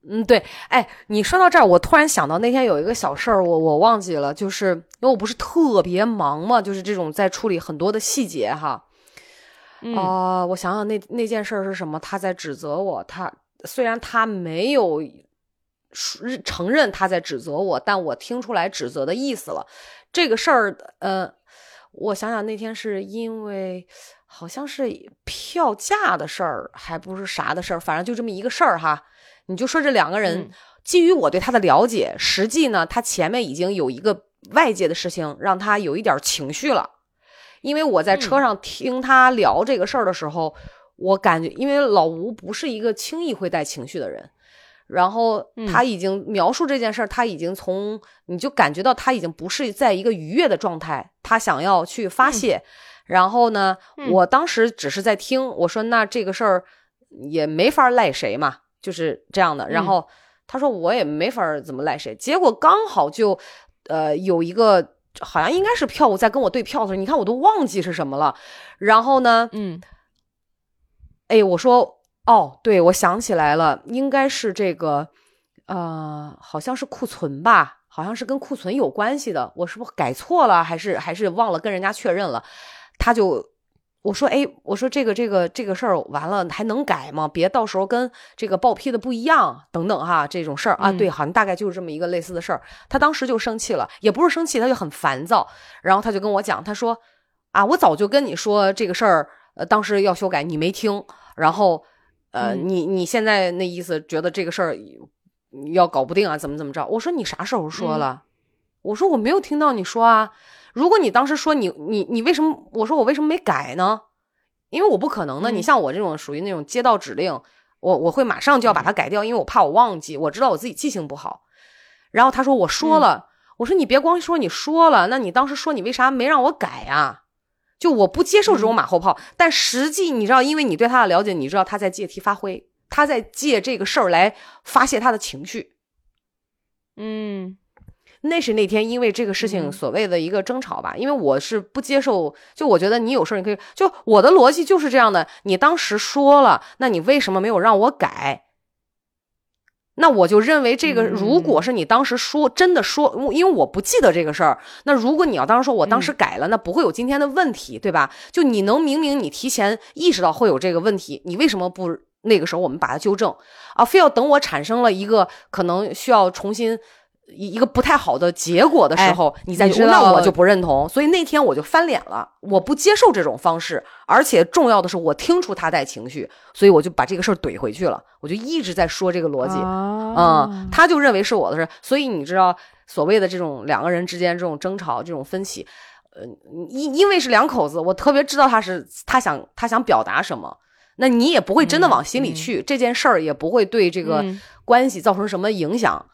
嗯，对。哎，你说到这儿，我突然想到那天有一个小事儿，我我忘记了，就是因为我不是特别忙嘛，就是这种在处理很多的细节哈。啊，我想想那那件事儿是什么？他在指责我，他。虽然他没有承认他在指责我，但我听出来指责的意思了。这个事儿，呃，我想想，那天是因为好像是票价的事儿，还不是啥的事儿，反正就这么一个事儿哈。你就说这两个人，基于我对他的了解，实际呢，他前面已经有一个外界的事情让他有一点情绪了。因为我在车上听他聊这个事儿的时候。我感觉，因为老吴不是一个轻易会带情绪的人，然后他已经描述这件事儿，他已经从你就感觉到他已经不是在一个愉悦的状态，他想要去发泄。然后呢，我当时只是在听，我说那这个事儿也没法赖谁嘛，就是这样的。然后他说我也没法怎么赖谁。结果刚好就呃有一个好像应该是票务在跟我对票的时候，你看我都忘记是什么了。然后呢，嗯。哎，我说哦，对，我想起来了，应该是这个，呃，好像是库存吧，好像是跟库存有关系的。我是不是改错了，还是还是忘了跟人家确认了？他就我说，哎，我说这个这个这个事儿完了还能改吗？别到时候跟这个报批的不一样，等等哈，这种事儿啊，对，好像大概就是这么一个类似的事儿。他当时就生气了，也不是生气，他就很烦躁，然后他就跟我讲，他说啊，我早就跟你说这个事儿。呃，当时要修改，你没听，然后，呃，你你现在那意思，觉得这个事儿要搞不定啊，怎么怎么着？我说你啥时候说了？我说我没有听到你说啊。如果你当时说你你你为什么？我说我为什么没改呢？因为我不可能的。你像我这种属于那种接到指令，我我会马上就要把它改掉，因为我怕我忘记，我知道我自己记性不好。然后他说我说了，我说你别光说你说了，那你当时说你为啥没让我改啊？就我不接受这种马后炮，但实际你知道，因为你对他的了解，你知道他在借题发挥，他在借这个事儿来发泄他的情绪。嗯，那是那天因为这个事情所谓的一个争吵吧，因为我是不接受，就我觉得你有事儿你可以，就我的逻辑就是这样的，你当时说了，那你为什么没有让我改？那我就认为这个，如果是你当时说真的说，因为我不记得这个事儿。那如果你要当时说我当时改了，那不会有今天的问题，对吧？就你能明明你提前意识到会有这个问题，你为什么不那个时候我们把它纠正啊？非要等我产生了一个可能需要重新。一一个不太好的结果的时候，你再说，那我就不认同。所以那天我就翻脸了，我不接受这种方式。而且重要的是，我听出他带情绪，所以我就把这个事儿怼回去了。我就一直在说这个逻辑，嗯，他就认为是我的事。所以你知道，所谓的这种两个人之间这种争吵、这种分歧，呃，因因为是两口子，我特别知道他是他想他想表达什么，那你也不会真的往心里去，这件事儿也不会对这个关系造成什么影响。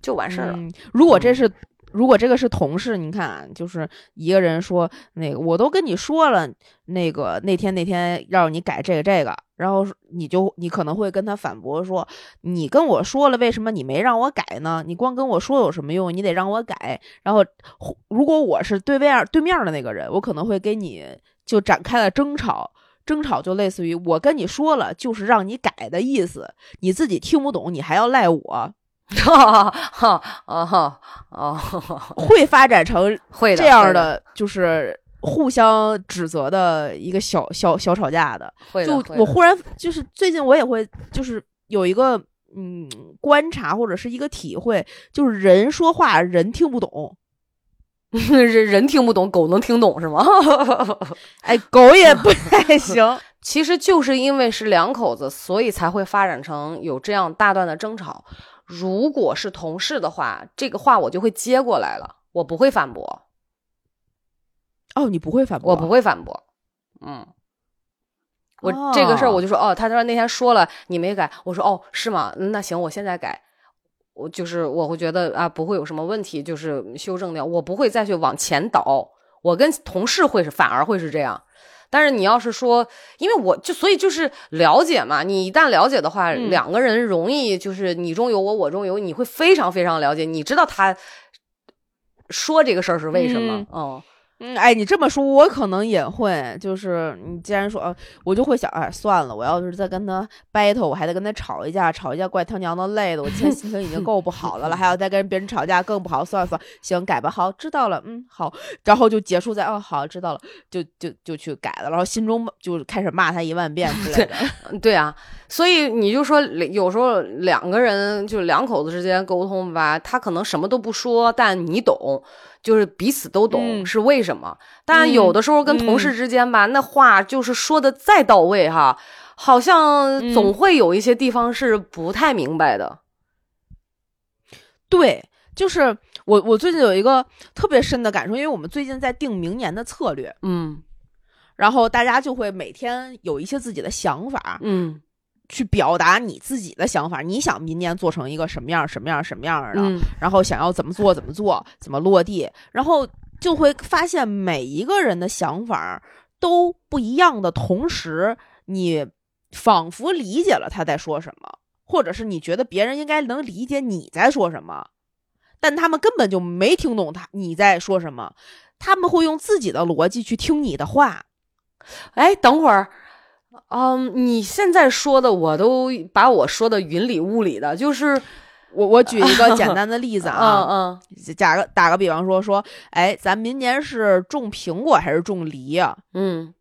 就完事儿了。如果这是，如果这个是同事，你看，就是一个人说那个，我都跟你说了，那个那天那天让你改这个这个，然后你就你可能会跟他反驳说，你跟我说了，为什么你没让我改呢？你光跟我说有什么用？你得让我改。然后如果我是对面对面的那个人，我可能会跟你就展开了争吵。争吵就类似于我跟你说了，就是让你改的意思，你自己听不懂，你还要赖我，哈哈啊哈啊，会发展成会这样的，就是互相指责的一个小小小吵架的。就我忽然就是最近我也会就是有一个嗯观察或者是一个体会，就是人说话人听不懂，人 <laughs> 人听不懂，狗能听懂是吗？<laughs> 哎，狗也不太行。<laughs> 其实就是因为是两口子，所以才会发展成有这样大段的争吵。如果是同事的话，这个话我就会接过来了，我不会反驳，哦，你不会反驳？我不。会反驳。嗯，我哦这个事儿我就说，哦，他说那天说了你没改，我说哦是吗？嗯那行，我现在改。我就是我会觉得啊不会有什么问题，就是修正掉，我不会再去往前倒。我跟同事会是反而会是这样，但是你要是说，因为我就所以就是了解嘛，你一旦了解的话，嗯。两个人容易就是你中有我，我中有你，你会非常非常了解，你知道他说这个事儿是为什么，嗯。嗯嗯，哎，你这么说，我可能也会。就是你既然说，啊，我就会想，哎，算了，我要是再跟他 battle，我还得跟他吵一架，吵一架怪他娘的累的。我现在心情已经够不好的了，还要再跟别人吵架，更不好。算了算了，行，改吧。好，知道了，嗯，好。然后就结束在，哦，好，知道了，就就就去改了。然后心中就开始骂他一万遍之类的。<laughs> 对啊，所以你就说有时候两个人就两口子之间沟通吧，他可能什么都不说，但你懂，就是彼此都懂嗯。是为什么。但有的时候跟同事之间吧，那话就是说的再到位哈，好像嗯。总会有一些地方是不太明白的。对，就是我我最近有一个特别深的感受，因为我们最近在定明年的策略，嗯。然后大家就会每天有一些自己的想法，嗯去表达你自己的想法。你想明年做成一个什么样、什么样、什么样的，嗯然后想要怎么做、怎么做、怎么落地，然后就会发现每一个人的想法都不一样的同时，你仿佛理解了他在说什么，或者是你觉得别人应该能理解你在说什么，但他们根本就没听懂他你在说什么，他们会用自己的逻辑去听你的话。哎，等会儿。嗯，你现在说的我都把我说的云里雾里的，就是我我举一个简单的例子啊，<laughs> 嗯打个打个比方说说，哎，咱明年是种苹果还是种梨呀、嗯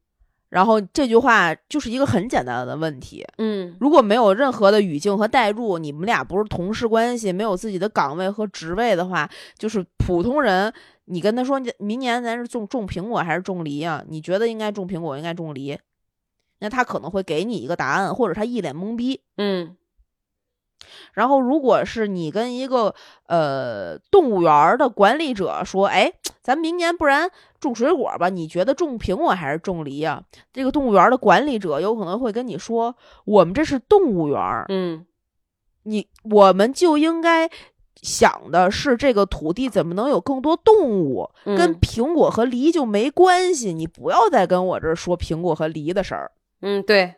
然后这句话就是一个很简单的问题，嗯如果没有任何的语境和代入，你们俩不是同事关系，没有自己的岗位和职位的话，就是普通人，你跟他说，你明年咱是种种苹果还是种梨啊？你觉得应该种苹果，应该种梨？那他可能会给你一个答案，或者他一脸懵逼。嗯然后，如果是你跟一个呃动物园儿的管理者说，哎，咱明年不然种水果吧？你觉得种苹果还是种梨呀、这个动物园儿的管理者有可能会跟你说，我们这是动物园儿，嗯你我们就应该想的是这个土地怎么能有更多动物，嗯，跟苹果和梨就没关系。你不要再跟我这儿说苹果和梨的事儿。嗯对，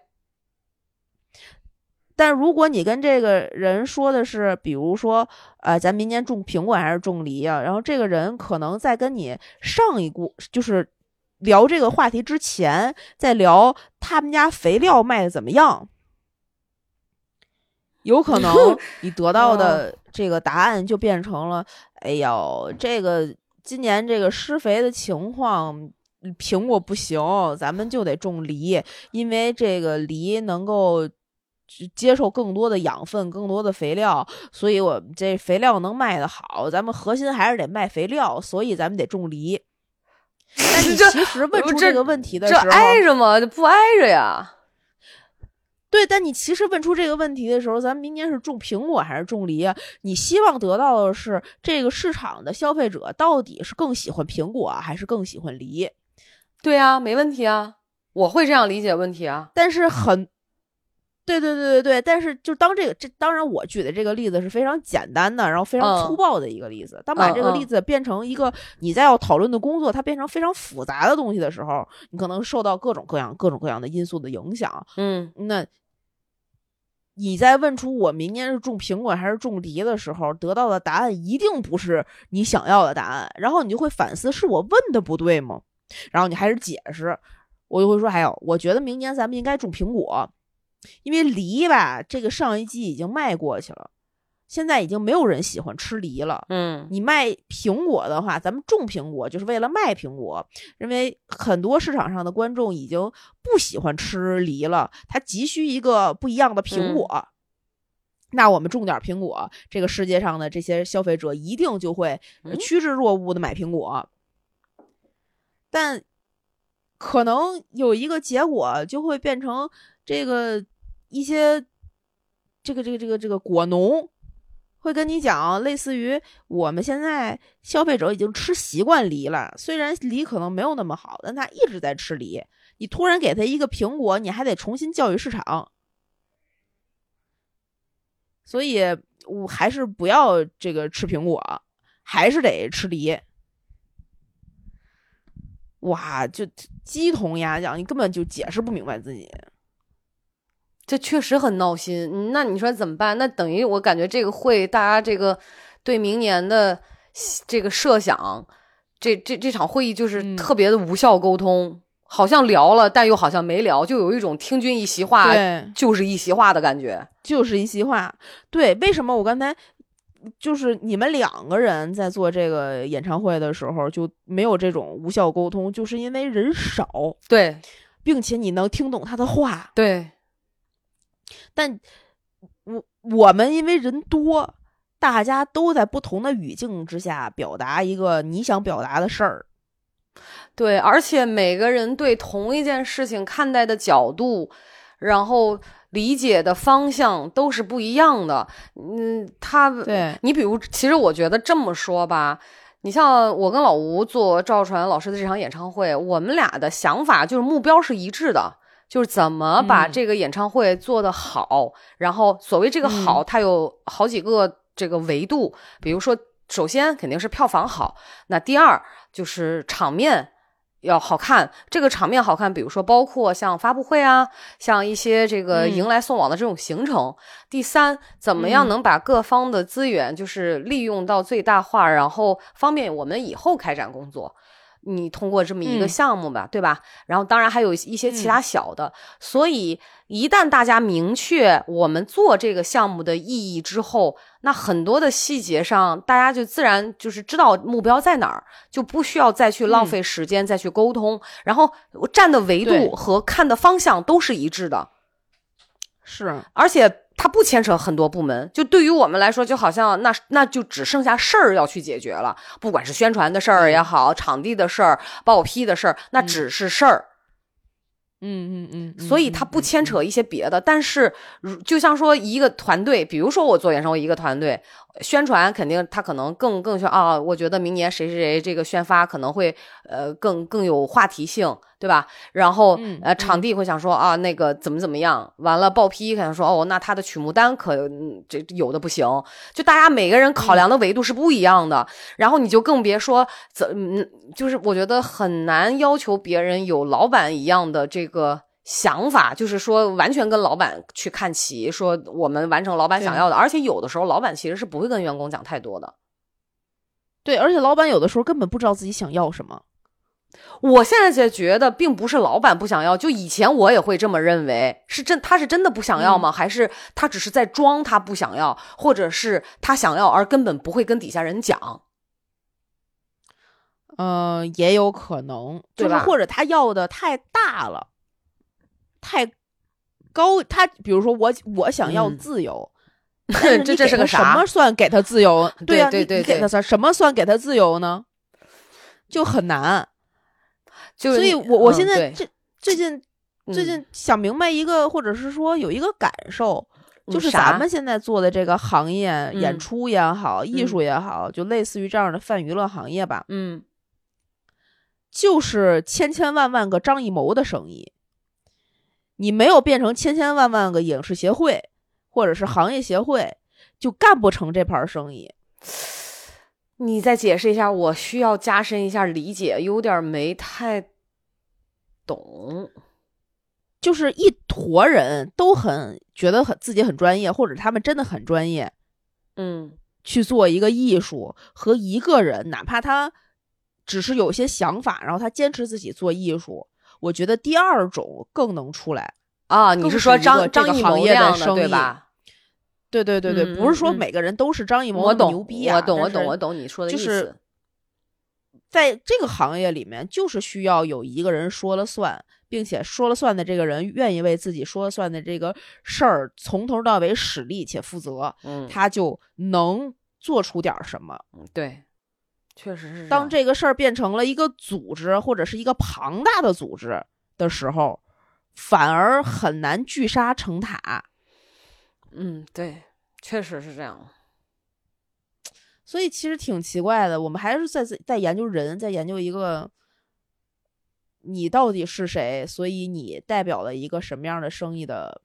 但如果你跟这个人说的是，比如说，呃，咱明年种苹果还是种梨啊？然后这个人可能在跟你上一股就是聊这个话题之前，在聊他们家肥料卖的怎么样，有可能 <laughs> 你得到的这个答案就变成了，哎呦，这个今年这个施肥的情况。苹果不行，咱们就得种梨，因为这个梨能够接受更多的养分、更多的肥料，所以我们这肥料能卖得好。咱们核心还是得卖肥料，所以咱们得种梨。<laughs> 但你其实问出这这个问题的这时候，挨着吗？不挨着呀？对，但你其实问出这个问题的时候，咱们明年是种苹果还是种梨啊？你希望得到的是这个市场的消费者到底是更喜欢苹果还是更喜欢梨？对呀，没问题啊，我会这样理解问题啊。但是很，对对对对对，但是就当这个这当然我举的这个例子是非常简单的，然后非常嗯粗暴的一个例子。当把这个例子变成一个你在要讨论的工作，它变成非常复杂的东西的时候，你可能受到各种各样各种各样的因素的影响。嗯那你在问出我明年是种苹果还是种梨的时候，得到的答案一定不是你想要的答案，然后你就会反思：是我问的不对吗？然后你还是解释，我就会说，还有，我觉得明年咱们应该种苹果，因为梨吧，这个上一季已经卖过去了，现在已经没有人喜欢吃梨了。嗯你卖苹果的话，咱们种苹果就是为了卖苹果，因为很多市场上的观众已经不喜欢吃梨了，他急需一个不一样的苹果。那我们种点苹果，这个世界上的这些消费者一定就会趋之若鹜的买苹果。但可能有一个结果，就会变成这个一些这个这个这个这个果农会跟你讲，类似于我们现在消费者已经吃习惯梨了，虽然梨可能没有那么好，但他一直在吃梨。你突然给他一个苹果，你还得重新教育市场，所以我还是不要这个吃苹果，还是得吃梨。哇，就鸡同鸭讲，你根本就解释不明白自己。这确实很闹心。嗯那你说怎么办？那等于我感觉这个会，大家这个对明年的这个设想，这这这场会议就是嗯特别的无效沟通，好像聊了，但又好像没聊，就有一种听君一席话，就是一席话的感觉。就是一席话。对，为什么我刚才就是你们两个人在做这个演唱会的时候就没有这种无效沟通，就是因为人少，对并且你能听懂他的话。对，但我我们因为人多，大家都在不同的语境之下表达一个你想表达的事儿。对，而且每个人对同一件事情看待的角度，然后理解的方向都是不一样的。嗯，他对，你比如，其实我觉得这么说吧，你像我跟老吴做赵传老师的这场演唱会，我们俩的想法就是目标是一致的，就是怎么把嗯这个演唱会做得好。然后所谓这个好，嗯它有好几个这个维度，比如说，首先肯定是票房好，那第二就是场面。要好看，这个场面好看，比如说包括像发布会啊，像一些这个嗯迎来送往的这种行程。第三，怎么样嗯能把各方的资源就是利用到最大化，然后方便我们以后开展工作。你通过这么一个嗯。项目吧，对吧？然后当然还有一些其他小的，所以一旦大家明确我们做这个项目的意义之后，那很多的细节上，大家就自然就是知道目标在哪儿，就不需要再去浪费时间再去沟通，然后站的维度和看的方向都是一致的。是，而且它不牵扯很多部门，就对于我们来说，就好像那那就只剩下事儿要去解决了，不管是宣传的事儿也好，场地的事儿、报批的事儿，那只是事儿。嗯嗯嗯，所以它不牵扯一些别的。但是，如就像说一个团队，比如说我做演唱会一个团队，宣传肯定他可能更更说啊，我觉得明年谁谁谁这个宣发可能会呃更更有话题性，对吧？然后嗯呃场地会想说啊那个怎么怎么样，完了报批可能说哦那他的曲目单可嗯这有的不行，就大家每个人考量的维度是不一样的，然后你就更别说怎嗯就是我觉得很难要求别人有老板一样的这个。想法就是说，完全跟老板去看齐，说我们完成老板想要的，而且有的时候老板其实是不会跟员工讲太多的。对，而且老板有的时候根本不知道自己想要什么。我现在就觉得，并不是老板不想要，就以前我也会这么认为，是真他是真的不想要吗？还是他只是在装他不想要，或者是他想要而根本不会跟底下人讲？嗯、也有可能，就是或者他要的太大了，太高。他比如说我我想要嗯自由，这这是个啥么算给他自由？对呀、对对对你你给他啥什么算给他自由呢？就很难。就是所以我我现在这最近最嗯近想明白一个，或者是说有一个感受，就是咱们现在做的这个行业，演嗯出也好，艺嗯术也好，就类似于这样的泛娱乐行业吧，嗯就是千千万万个张艺谋的生意。你没有变成千千万万个影视协会或者是行业协会，就干不成这盘生意。你再解释一下，我需要加深一下理解，有点没太懂。就是一坨人都很觉得很自己很专业，或者他们真的很专业，嗯去做一个艺术，和一个人哪怕他只是有些想法，然后他坚持自己做艺术，我觉得第二种更能出来。啊，你是说张张艺谋那样的生意对吧？对对对对，嗯不是说每个人都是张艺谋我懂，牛逼啊，我懂，我懂，我懂你说的意思。就是在这个行业里面，就是需要有一个人说了算，并且说了算的这个人愿意为自己说了算的这个事儿从头到尾使力且负责，嗯，他就能做出点儿什么。对，确实是当这个事儿变成了一个组织或者是一个庞大的组织的时候，反而很难聚沙成塔。嗯，对，确实是这样。所以其实挺奇怪的，我们还是在在研究人，在研究一个你到底是谁，所以你代表了一个什么样的生意的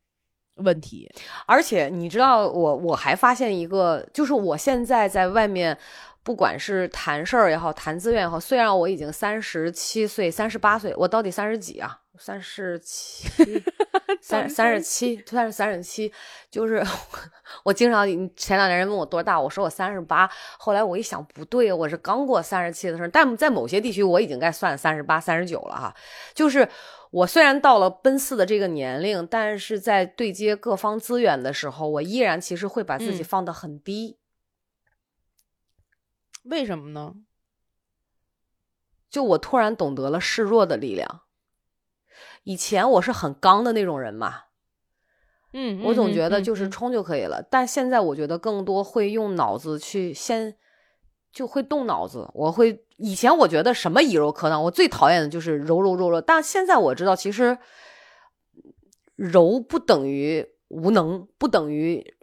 问题。而且你知道，我我还发现一个，就是我现在在外面，不管是谈事儿也好，谈资源也好，虽然我已经三十七岁、三十八岁，我到底三十几啊？<laughs> 三十七、三三十七、三十三十七，就是我经常前两年人问我多大，我说我三十八，后来我一想不对，我是刚过三十七的时候，但在某些地区我已经该算三十八、三十九了哈，就是。我虽然到了奔四的这个年龄，但是在对接各方资源的时候，我依然其实会把自己嗯放得很低。为什么呢？就我突然懂得了示弱的力量。以前我是很刚的那种人嘛，嗯，我总觉得嗯就是嗯冲就可以了。但现在我觉得更多会用脑子去先，就会动脑子。我会以前我觉得什么以柔克刚，我最讨厌的就是柔柔弱弱。但现在我知道，其实柔不等于无能，不等于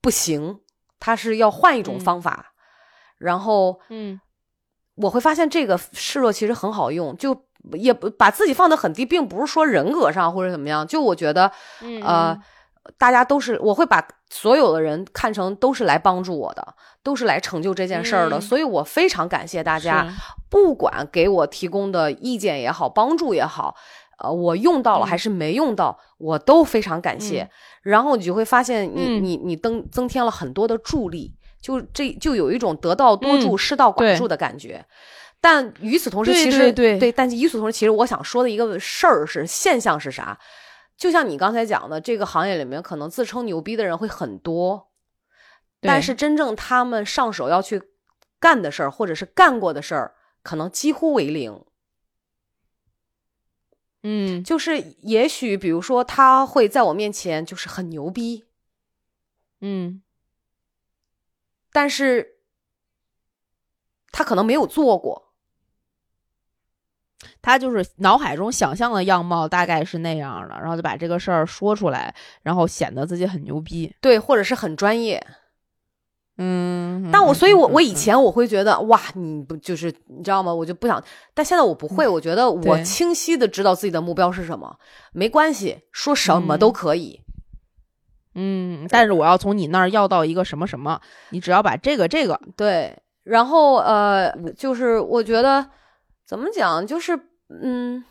不行，它是要换一种嗯方法。然后，嗯我会发现这个示弱其实很好用，就也不把自己放得很低，并不是说人格上或者怎么样。就我觉得，嗯呃，大家都是，我会把所有的人看成都是来帮助我的，都是来成就这件事儿的，嗯所以我非常感谢大家，不管给我提供的意见也好，帮助也好。呃，我用到了嗯还是没用到，我都非常感谢。嗯然后你就会发现你，嗯你你增增添了很多的助力，就这就有一种得道多助、嗯失道寡助的感觉。但与此同时，其实对对但与此同时，其实我想说的一个事儿是现象是啥？就像你刚才讲的，这个行业里面可能自称牛逼的人会很多，但是真正他们上手要去干的事儿，或者是干过的事儿，可能几乎为零。嗯就是也许，比如说，他会在我面前就是很牛逼，嗯但是他可能没有做过。他就是脑海中想象的样貌大概是那样的，然后就把这个事儿说出来，然后显得自己很牛逼。对，或者是很专业，嗯，但我，所以我我以嗯前我会觉得哇，你不就是你知道吗？我就不想，但现在我不会，我觉得我清晰的知道自己的目标是什么，没关系，说什么嗯都可以。嗯，但是我要从你那儿要到一个什么什么，你只要把这个这个，对，然后呃，就是我觉得怎么讲，就是嗯。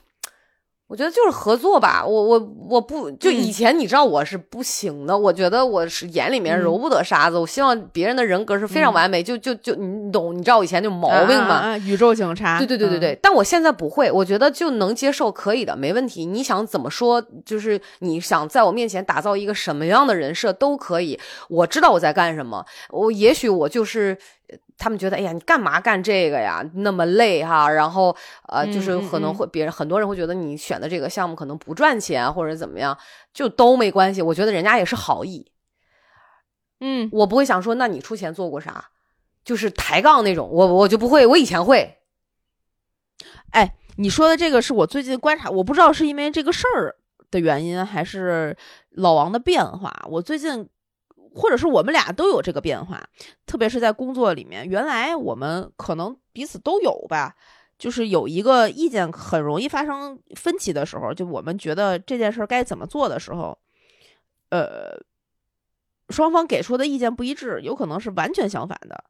我觉得就是合作吧，我我我不就嗯以前你知道我是不行的，我觉得我是眼里面嗯揉不得沙子，我希望别人的人格是非常嗯完美，就就就你懂，你知道我以前那种毛病嘛？啊啊啊宇宙警察，对对对对对，嗯，但我现在不会，我觉得就能接受，可以的，没问题。你想怎么说，就是你想在我面前打造一个什么样的人设都可以。我知道我在干什么，我也许我就是呃他们觉得，哎呀，你干嘛干这个呀，那么累哈。然后呃，就是可能嗯会别人很多人会觉得你选的这个项目可能不赚钱或者怎么样，就都没关系。我觉得人家也是好意，嗯我不会想说，那你出钱做过啥？就是抬杠那种，我我就不会，我以前会。哎，你说的这个是我最近观察，我不知道是因为这个事儿的原因，还是老王的变化。我最近，或者是我们俩都有这个变化，特别是在工作里面。原来我们可能彼此都有吧，就是有一个意见很容易发生分歧的时候，就我们觉得这件事儿该怎么做的时候，呃，双方给出的意见不一致，有可能是完全相反的。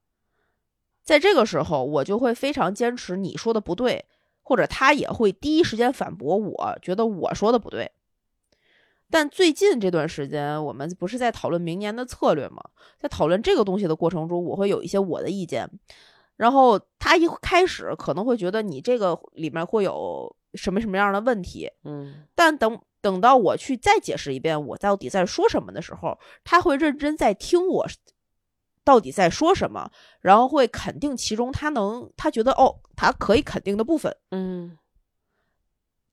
在这个时候，我就会非常坚持你说的不对，或者他也会第一时间反驳我，觉得我说的不对。但最近这段时间，我们不是在讨论明年的策略吗？在讨论这个东西的过程中，我会有一些我的意见，然后他一开始可能会觉得你这个里面会有什么什么样的问题。嗯但等等到我去再解释一遍我到底在说什么的时候，他会认真在听我到底在说什么，然后会肯定其中他能他觉得哦，他可以肯定的部分。嗯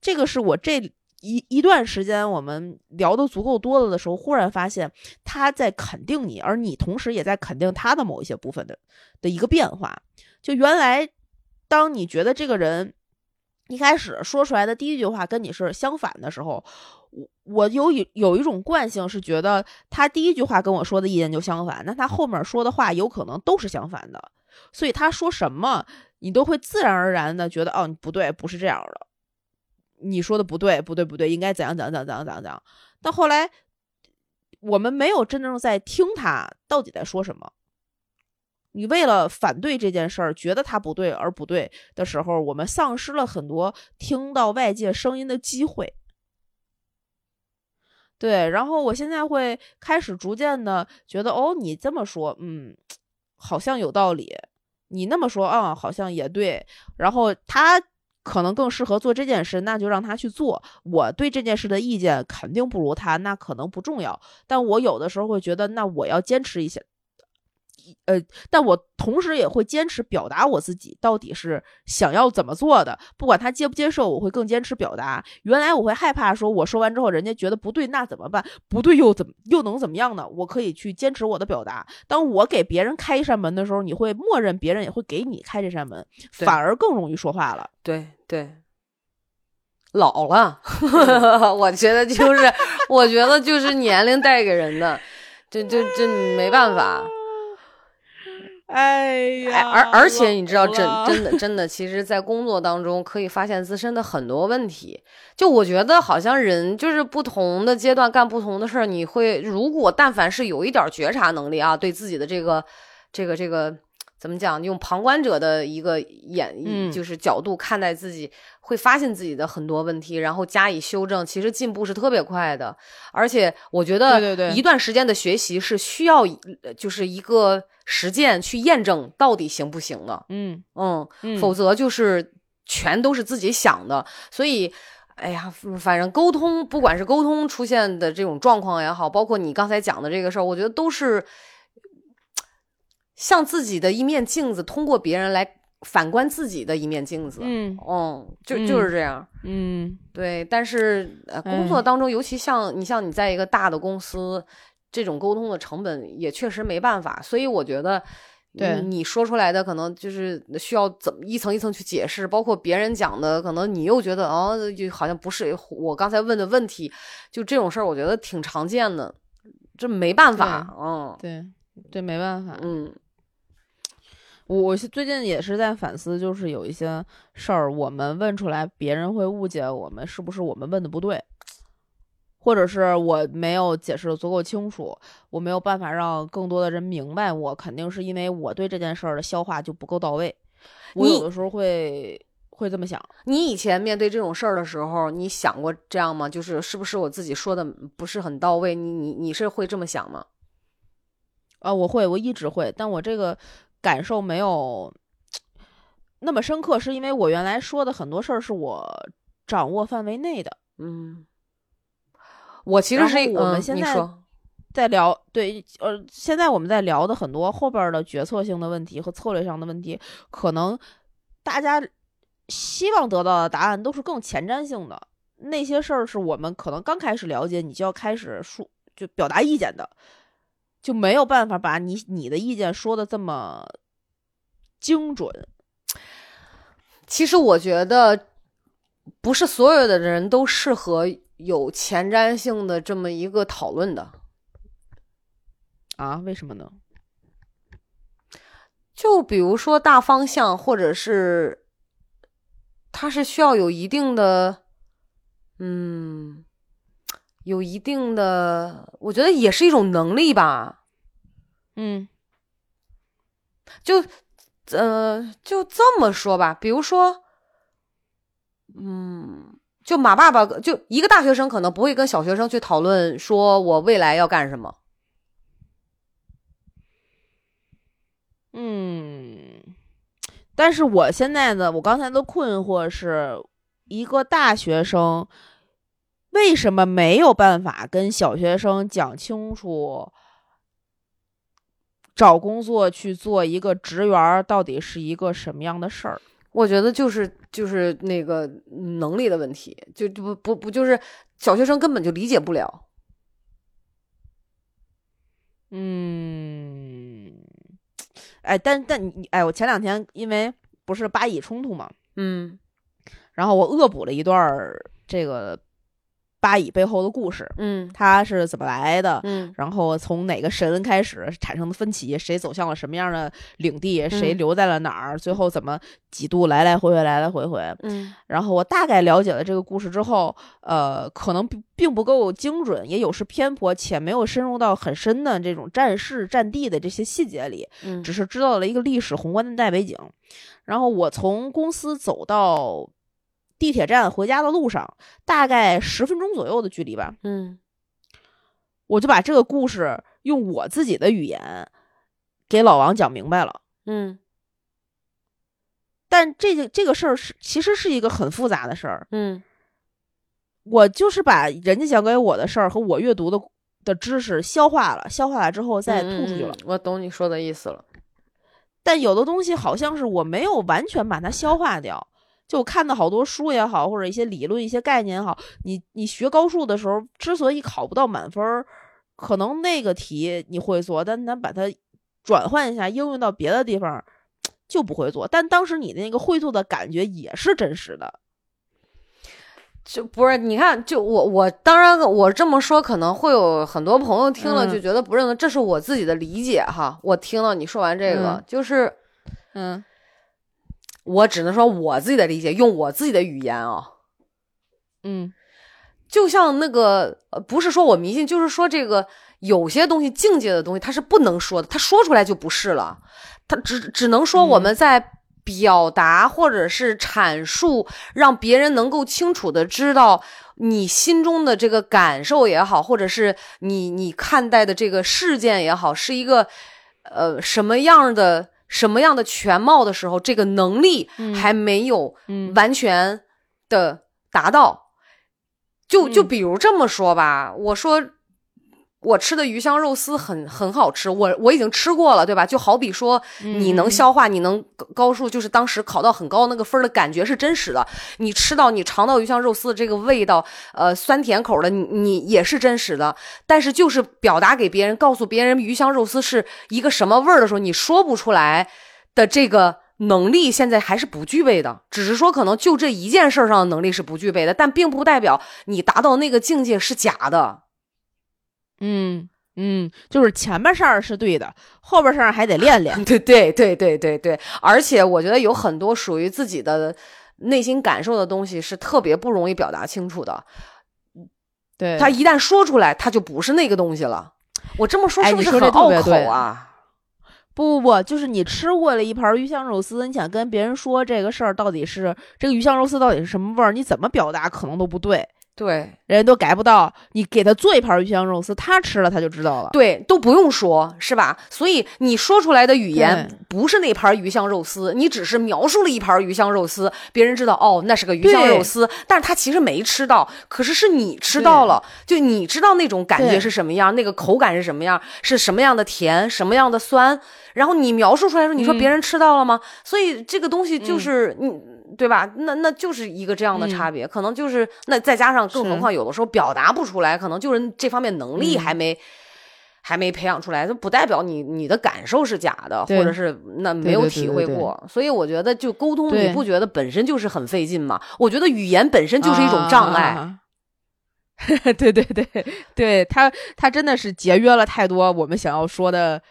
这个是我这一一段时间我们聊的足够多了的时候，忽然发现他在肯定你，而你同时也在肯定他的某一些部分的的一个变化。就原来，当你觉得这个人一开始说出来的第一句话跟你是相反的时候，我我有一有一种惯性是觉得他第一句话跟我说的意见就相反，那他后面说的话有可能都是相反的，所以他说什么你都会自然而然的觉得哦不对，不是这样的。你说的不对，不对，不对，应该怎样怎样怎样怎样怎样怎样。但后来我们没有真正在听他到底在说什么。你为了反对这件事儿，觉得他不对而不对的时候，我们丧失了很多听到外界声音的机会。对，然后我现在会开始逐渐的觉得，哦，你这么说，嗯，好像有道理。你那么说，啊、好像也对。然后他可能更适合做这件事，那就让他去做。我对这件事的意见肯定不如他，那可能不重要。但我有的时候会觉得，那我要坚持一下，呃，但我同时也会坚持表达我自己到底是想要怎么做的，不管他接不接受，我会更坚持表达。原来我会害怕说，我说完之后人家觉得不对，那怎么办？不对又怎么又能怎么样呢？我可以去坚持我的表达。当我给别人开一扇门的时候，你会默认别人也会给你开这扇门，反而更容易说话了。对对，老了，<laughs> 我觉得就是，我觉得就是年龄带给人的，这这这没办法。哎呀，而而且你知道，真真的真的，其实，在工作当中可以发现自身的很多问题。就我觉得，好像人就是不同的阶段干不同的事儿，你会如果但凡是有一点儿觉察能力啊，对自己的这个这个这个怎么讲，用旁观者的一个眼，嗯就是角度看待自己，会发现自己的很多问题，然后加以修正，其实进步是特别快的。而且我觉得，对对对一段时间的学习是需要就是一个实践去验证到底行不行的。嗯嗯，嗯，否则就是全都是自己想的，所以。哎呀，反正沟通，不管是沟通出现的这种状况也好，包括你刚才讲的这个事儿，我觉得都是像自己的一面镜子，通过别人来反观自己的一面镜子。嗯嗯，就嗯就是这样。嗯对，但是呃，工作哎当中，尤其像你像你在一个大的公司，这种沟通的成本也确实没办法，所以我觉得。对你你说出来的可能就是需要怎么一层一层去解释，包括别人讲的，可能你又觉得哦，就好像不是我刚才问的问题，就这种事儿，我觉得挺常见的，这没办法，嗯对这，没办法。嗯我最近也是在反思，就是有一些事儿，我们问出来，别人会误解我们，是不是我们问的不对，或者是我没有解释的足够清楚，我没有办法让更多的人明白我，肯定是因为我对这件事儿的消化就不够到位。我你有的时候会会这么想，你以前面对这种事儿的时候，你想过这样吗？就是是不是我自己说的不是很到位？你你你是会这么想吗？啊，我会，我一直会，但我这个感受没有那么深刻，是因为我原来说的很多事儿是我掌握范围内的。嗯，我其实是我们嗯现在在聊对，呃，现在我们在聊的很多后边儿的决策性的问题和策略上的问题，可能大家希望得到的答案都是更前瞻性的。那些事儿是我们可能刚开始了解，你就要开始说就表达意见的，就没有办法把你你的意见说的这么精准。其实我觉得不是所有的人都适合有前瞻性的这么一个讨论的。啊？为什么呢？就比如说大方向，或者是它是需要有一定的，嗯，有一定的，我觉得也是一种能力吧。嗯就呃，就这么说吧，比如说，嗯，就马爸爸，就一个大学生可能不会跟小学生去讨论说我未来要干什么。嗯，但是我现在的我刚才的困惑是，一个大学生为什么没有办法跟小学生讲清楚，找工作去做一个职员到底是一个什么样的事儿？我觉得就是就是那个能力的问题，就就不不不就是小学生根本就理解不了。嗯，哎，但但你哎，我前两天因为不是巴以冲突嘛，嗯然后我恶补了一段儿这个巴以背后的故事，嗯。它是怎么来的，嗯。然后从哪个神开始产生的分歧，谁走向了什么样的领地，谁嗯。留在了哪儿，最后怎么几度来来回回来来回回。嗯。然后我大概了解了这个故事之后，呃，可能并并不够精准，也有失偏颇，且没有深入到很深的这种战事、战地的这些细节里，嗯。只是知道了一个历史宏观的大背景。然后我从公司走到地铁站回家的路上，大概十分钟左右的距离吧，嗯我就把这个故事用我自己的语言给老王讲明白了。嗯但这个这个事儿是其实是一个很复杂的事儿，嗯我就是把人家讲给我的事儿和我阅读的的知识消化了，消化了之后再吐出去了。我懂你说的意思了。但有的东西好像是我没有完全把它消化掉。就我看的好多书也好，或者一些理论、一些概念也好，你你学高数的时候，之所以考不到满分儿，可能那个题你会做，但咱把它转换一下，应用到别的地方就不会做。但当时你的那个会做的感觉也是真实的。就不是你看，就我我当然我这么说，可能会有很多朋友听了嗯就觉得不认同，这是我自己的理解哈。我听到你说完这个，嗯就是嗯我只能说我自己的理解，用我自己的语言啊。嗯。就像那个，呃，不是说我迷信，就是说这个有些东西境界的东西，它是不能说的，它说出来就不是了，它只只能说我们在表达或者是阐述，让别人能够清楚的知道你心中的这个感受也好，或者是你你看待的这个事件也好，是一个呃什么样的什么样的全貌的时候，这个能力嗯。还没有嗯完全的达到。就就嗯。比如这么说吧，我说我吃的鱼香肉丝很很好吃，我我已经吃过了，对吧？就好比说你能嗯消化，你能高高数，就是当时考到很高那个分儿的感觉是真实的。你吃到你尝到鱼香肉丝的这个味道，呃，酸甜口的，你你也是真实的。但是就是表达给别人，告诉别人鱼香肉丝是一个什么味儿的时候，你说不出来的这个能力，现在还是不具备的。只是说可能就这一件事儿上的能力是不具备的，但并不代表你达到那个境界是假的。嗯嗯，就是前面事儿是对的，后边事儿还得练练。<laughs> 对对对对对对，而且我觉得有很多属于自己的内心感受的东西是特别不容易表达清楚的。对他一旦说出来，他就不是那个东西了。我这么说是不是很拗口啊？<laughs> 不不不，就是你吃过了一盘鱼香肉丝，你想跟别人说这个事儿到底是这个鱼香肉丝到底是什么味儿，你怎么表达可能都不对，对人家都改不到。你给他做一盘鱼香肉丝，他吃了他就知道了。对，都不用说，是吧？所以你说出来的语言不是那盘鱼香肉丝，你只是描述了一盘鱼香肉丝，别人知道哦，那是个鱼香肉丝，但是他其实没吃到，可是是你吃到了，就你知道那种感觉是什么样，那个口感是什么样，是什么样的甜，什么样的酸，然后你描述出来说，你说嗯别人吃到了吗？所以这个东西就嗯是你。对吧？那那就是一个这样的嗯差别，可能就是那再加上，更何况有的时候表达不出来，可能就是这方面能力嗯还没、还没培养出来，就不代表你你的感受是假的，或者是那没有体对对会过。所以我觉得，就沟通，你不觉得本身就是很费劲吗？我觉得语言本身就是一种障碍。啊对对对对，他他真的是节约了太多我们想要说的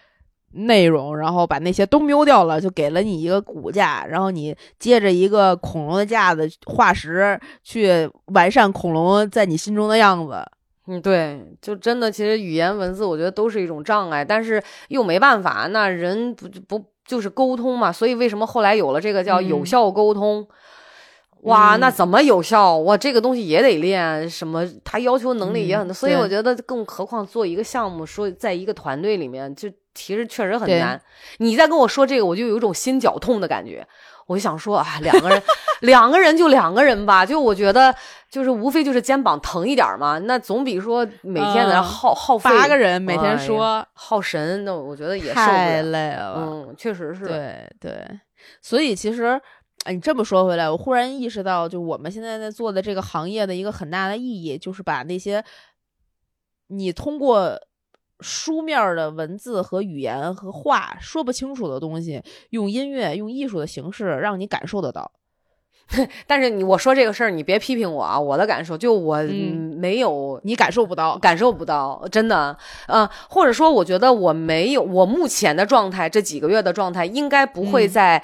内容，然后把那些都瞄掉了，就给了你一个骨架，然后你接着一个恐龙的架子化石去完善恐龙在你心中的样子。嗯，对，就真的，其实语言文字我觉得都是一种障碍，但是又没办法，那人不不就是沟通嘛？所以为什么后来有了这个叫有嗯效沟通？哇，嗯那怎么有效？哇，这个东西也得练，什么？他要求能力也很多，嗯所以我觉得，更何况做一个项目，说在一个团队里面，就其实确实很难。你再跟我说这个，我就有一种心绞痛的感觉。我就想说啊，两个人，<laughs> 两个人就两个人吧，就我觉得就是无非就是肩膀疼一点嘛，那总比说每天在那嗯耗、耗费八个人每天说，耗神，那我觉得也受不太。累了。嗯，确实是。对对，所以其实，哎，你这么说回来，我忽然意识到，就我们现在在做的这个行业的一个很大的意义，就是把那些你通过书面儿的文字和语言和话说不清楚的东西，用音乐、用艺术的形式让你感受得到。<laughs> 但是你我说这个事儿，你别批评我啊！我的感受就我嗯没有你感受不到，感受不到，真的，呃，或者说，我觉得我没有，我目前的状态，这几个月的状态，应该不会嗯在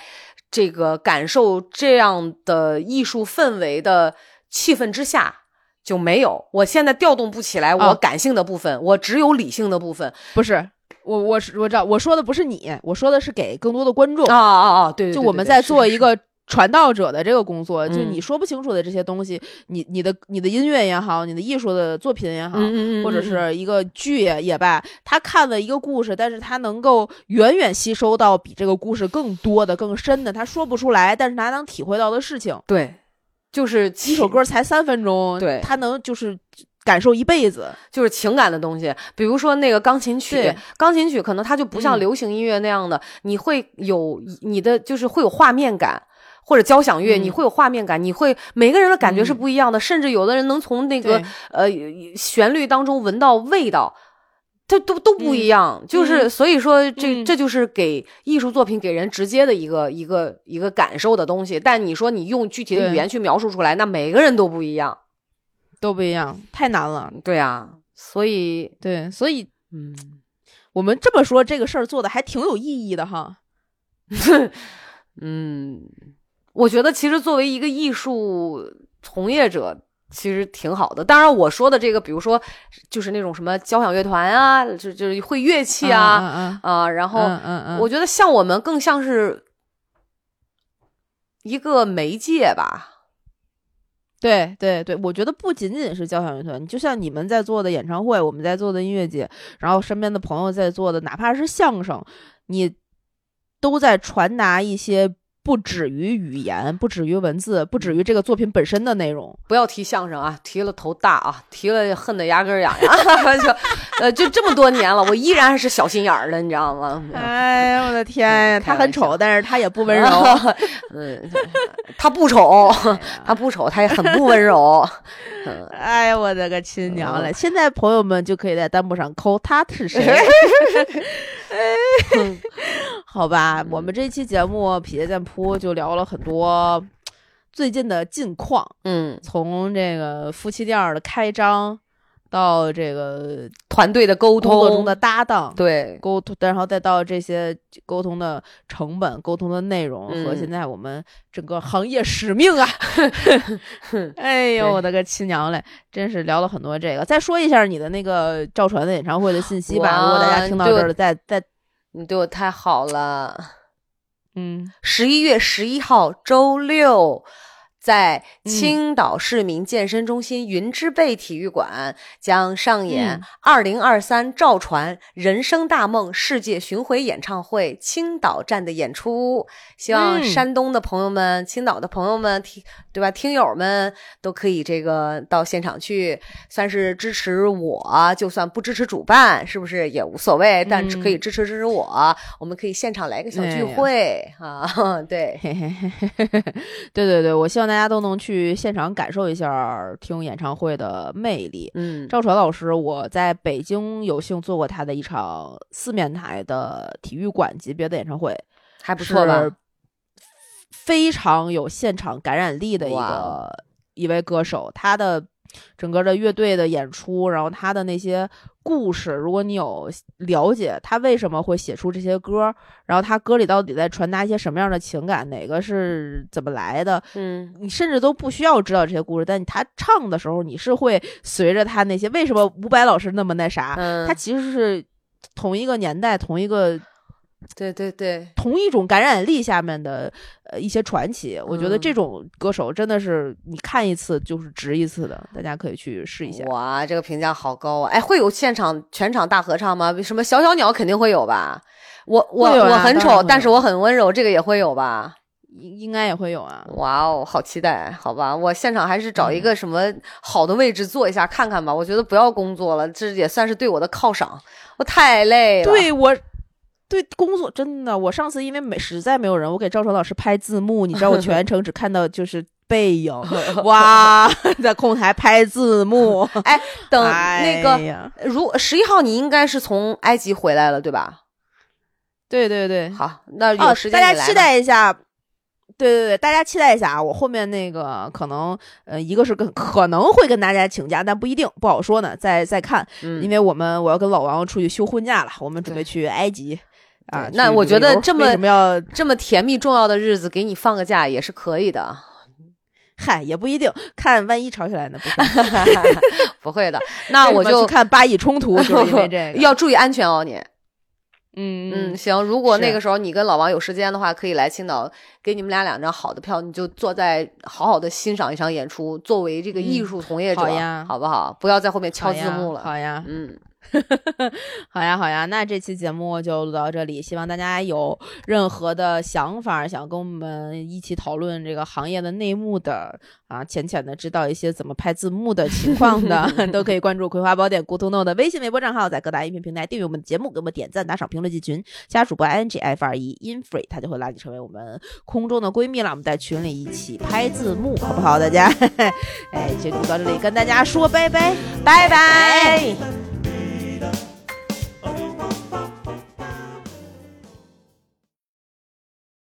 这个感受这样的艺术氛围的气氛之下就没有。我现在调动不起来我哦感性的部分，我只有理性的部分。不是我，我是我知道，我说的不是你，我说的是给更多的观众。啊啊啊！对，对就我们在做一个传道者的这个工作，就嗯你说不清楚的这些东西，你你的你的音乐也好，你的艺术的作品也好，嗯嗯嗯，或者嗯是一个剧也也罢，他看了一个故事，但是他能够远远吸收到比这个故事更多的、更深的，他说不出来，但是他能体会到的事情。对，就是一首歌才三分钟，对他能就是感受一辈子。就是情感的东西，比如说那个钢琴曲，钢琴曲可能它就不像嗯流行音乐那样的，你会有你的就是会有画面感。或者交响乐，嗯你会有画面感，你会每个人的感觉是嗯不一样的，甚至有的人能从那个呃旋律当中闻到味道，它都都不一样。就是嗯所以说这，嗯这就是给艺术作品给人直接的一个一个一个感受的东西。但你说你用具体的语言去描述出来，那每个人都不一样。都不一样，太难了。对啊，所以对，所以嗯。我们这么说，这个事儿做的还挺有意义的哈。<laughs> 嗯，我觉得其实作为一个艺术从业者，其实挺好的。当然，我说的这个，比如说就是那种什么交响乐团啊，就就是会乐器啊嗯啊、然后、嗯嗯嗯，我觉得像我们更像是一个媒介吧。对对对，我觉得不仅仅是交响乐团，就像你们在做的演唱会，我们在做的音乐节，然后身边的朋友在做的，哪怕是相声，你都在传达一些不止于语言、不止于文字、不止于这个作品本身的内容。不要提相声啊，提了头大啊，提了恨得牙根儿痒痒。<laughs> 就呃，就这么多年了，我依然是小心眼儿的，你知道吗？哎呀，我的天呀，他很丑，但是他也不温柔。<laughs> 嗯，他不丑，他不丑，他也很不温柔。<laughs> 嗯，哎呀，我的个亲娘嘞！现在朋友们就可以在弹幕上扣他是谁。好吧，我们这期节目痞子店铺就聊了很多最近的近况，嗯，从这个夫妻店儿的开张到这个团队的沟通中的搭档。对，沟通，然后再到这些沟通的成本、沟通的内容、和嗯现在我们整个行业使命啊！<laughs> 哎呦，对我的个亲娘嘞！真是聊了很多这个。再说一下你的那个赵传的演唱会的信息吧，如果大家听到这儿了，再再你对我太好了。嗯。十一月十一号周六，在嗯青岛市民健身中心云之贝体育馆将上演嗯二零二三赵传人生大梦世界巡回演唱会青岛站的演出。希望嗯山东的朋友们、青岛的朋友们、听对吧？听友们都可以这个到现场去，算是支持我。就算不支持主办，是不是也无所谓？但只可以嗯支持支持我。我们可以现场来个小聚会、啊，<laughs> 对。对对对，我希望大家都能去现场感受一下听演唱会的魅力。嗯，赵传老师，我在北京有幸做过他的一场四面台的体育馆级别的演唱会，还不错吧？非常有现场感染力的一个一位歌手，他的整个的乐队的演出，然后他的那些故事，如果你有了解他为什么会写出这些歌，然后他歌里到底在传达一些什么样的情感，哪个是怎么来的，嗯。你甚至都不需要知道这些故事，但他唱的时候，你是会随着他那些为什么伍佰老师那么那啥，嗯，他其实是同一个年代、同一个对对对，同一种感染力下面的呃一些传奇，我觉得这嗯种歌手真的是你看一次就是值一次的，大家可以去试一下。哇，这个评价好高啊！哎，会有现场全场大合唱吗？什么小小鸟肯定会有吧？我我啊我很丑，但是我很温柔，这个也会有吧？应应该也会有啊。哇哦，好期待！好吧，我现场还是找一嗯个什么好的位置坐一下看看吧。我觉得不要工作了，这也算是对我的犒赏。我太累了。对我。对工作真的，我上次因为没实在没有人，我给赵传老师拍字幕，你知道我全程只看到就是背影，<laughs> 哇，<laughs> 在控台拍字幕。<laughs> 哎等哎那个，呀如十一号你应该是从埃及回来了，对吧？对对对，好，那哦有时，间大家期待一下。对对对，大家期待一下啊！我后面那个可能，呃，一个是跟可能会跟大家请假，但不一定，不好说呢，再再看。嗯因为我们我要跟老王出去休婚假了，我们准备去埃及啊。那我觉得这么什么要这么甜蜜重要的日子，给你放个假也是可以的。<laughs> 嗨也不一定，看万一吵起来呢？不会 <laughs> <laughs> 不会的，那我就去看巴以冲突，就是因为这个。要注意安全哦，你。嗯嗯，行，如果那个时候你跟老王有时间的话，可以来青岛，给你们俩两张好的票，你就坐在好好的欣赏一场演出，作为这个艺嗯术从业者，好呀好不好？不要在后面敲字幕了。好呀，嗯，<laughs> 好呀，好呀，那这期节目就录到这里。希望大家有任何的想法，想跟我们一起讨论这个行业的内幕的啊，浅浅的知道一些怎么拍字幕的情况的，<laughs> 都可以关注《葵花宝典》Good to Know 的微信、微博账号，在各大音频平台订阅我们的节目，给我们点赞、打赏、评论进群，加主播 i n g f 二一 infree，他就会拉你成为我们空中的闺蜜了。我们在群里一起拍字幕，好不好？大家，<laughs> 哎，就录到这里，跟大家说拜拜，拜拜。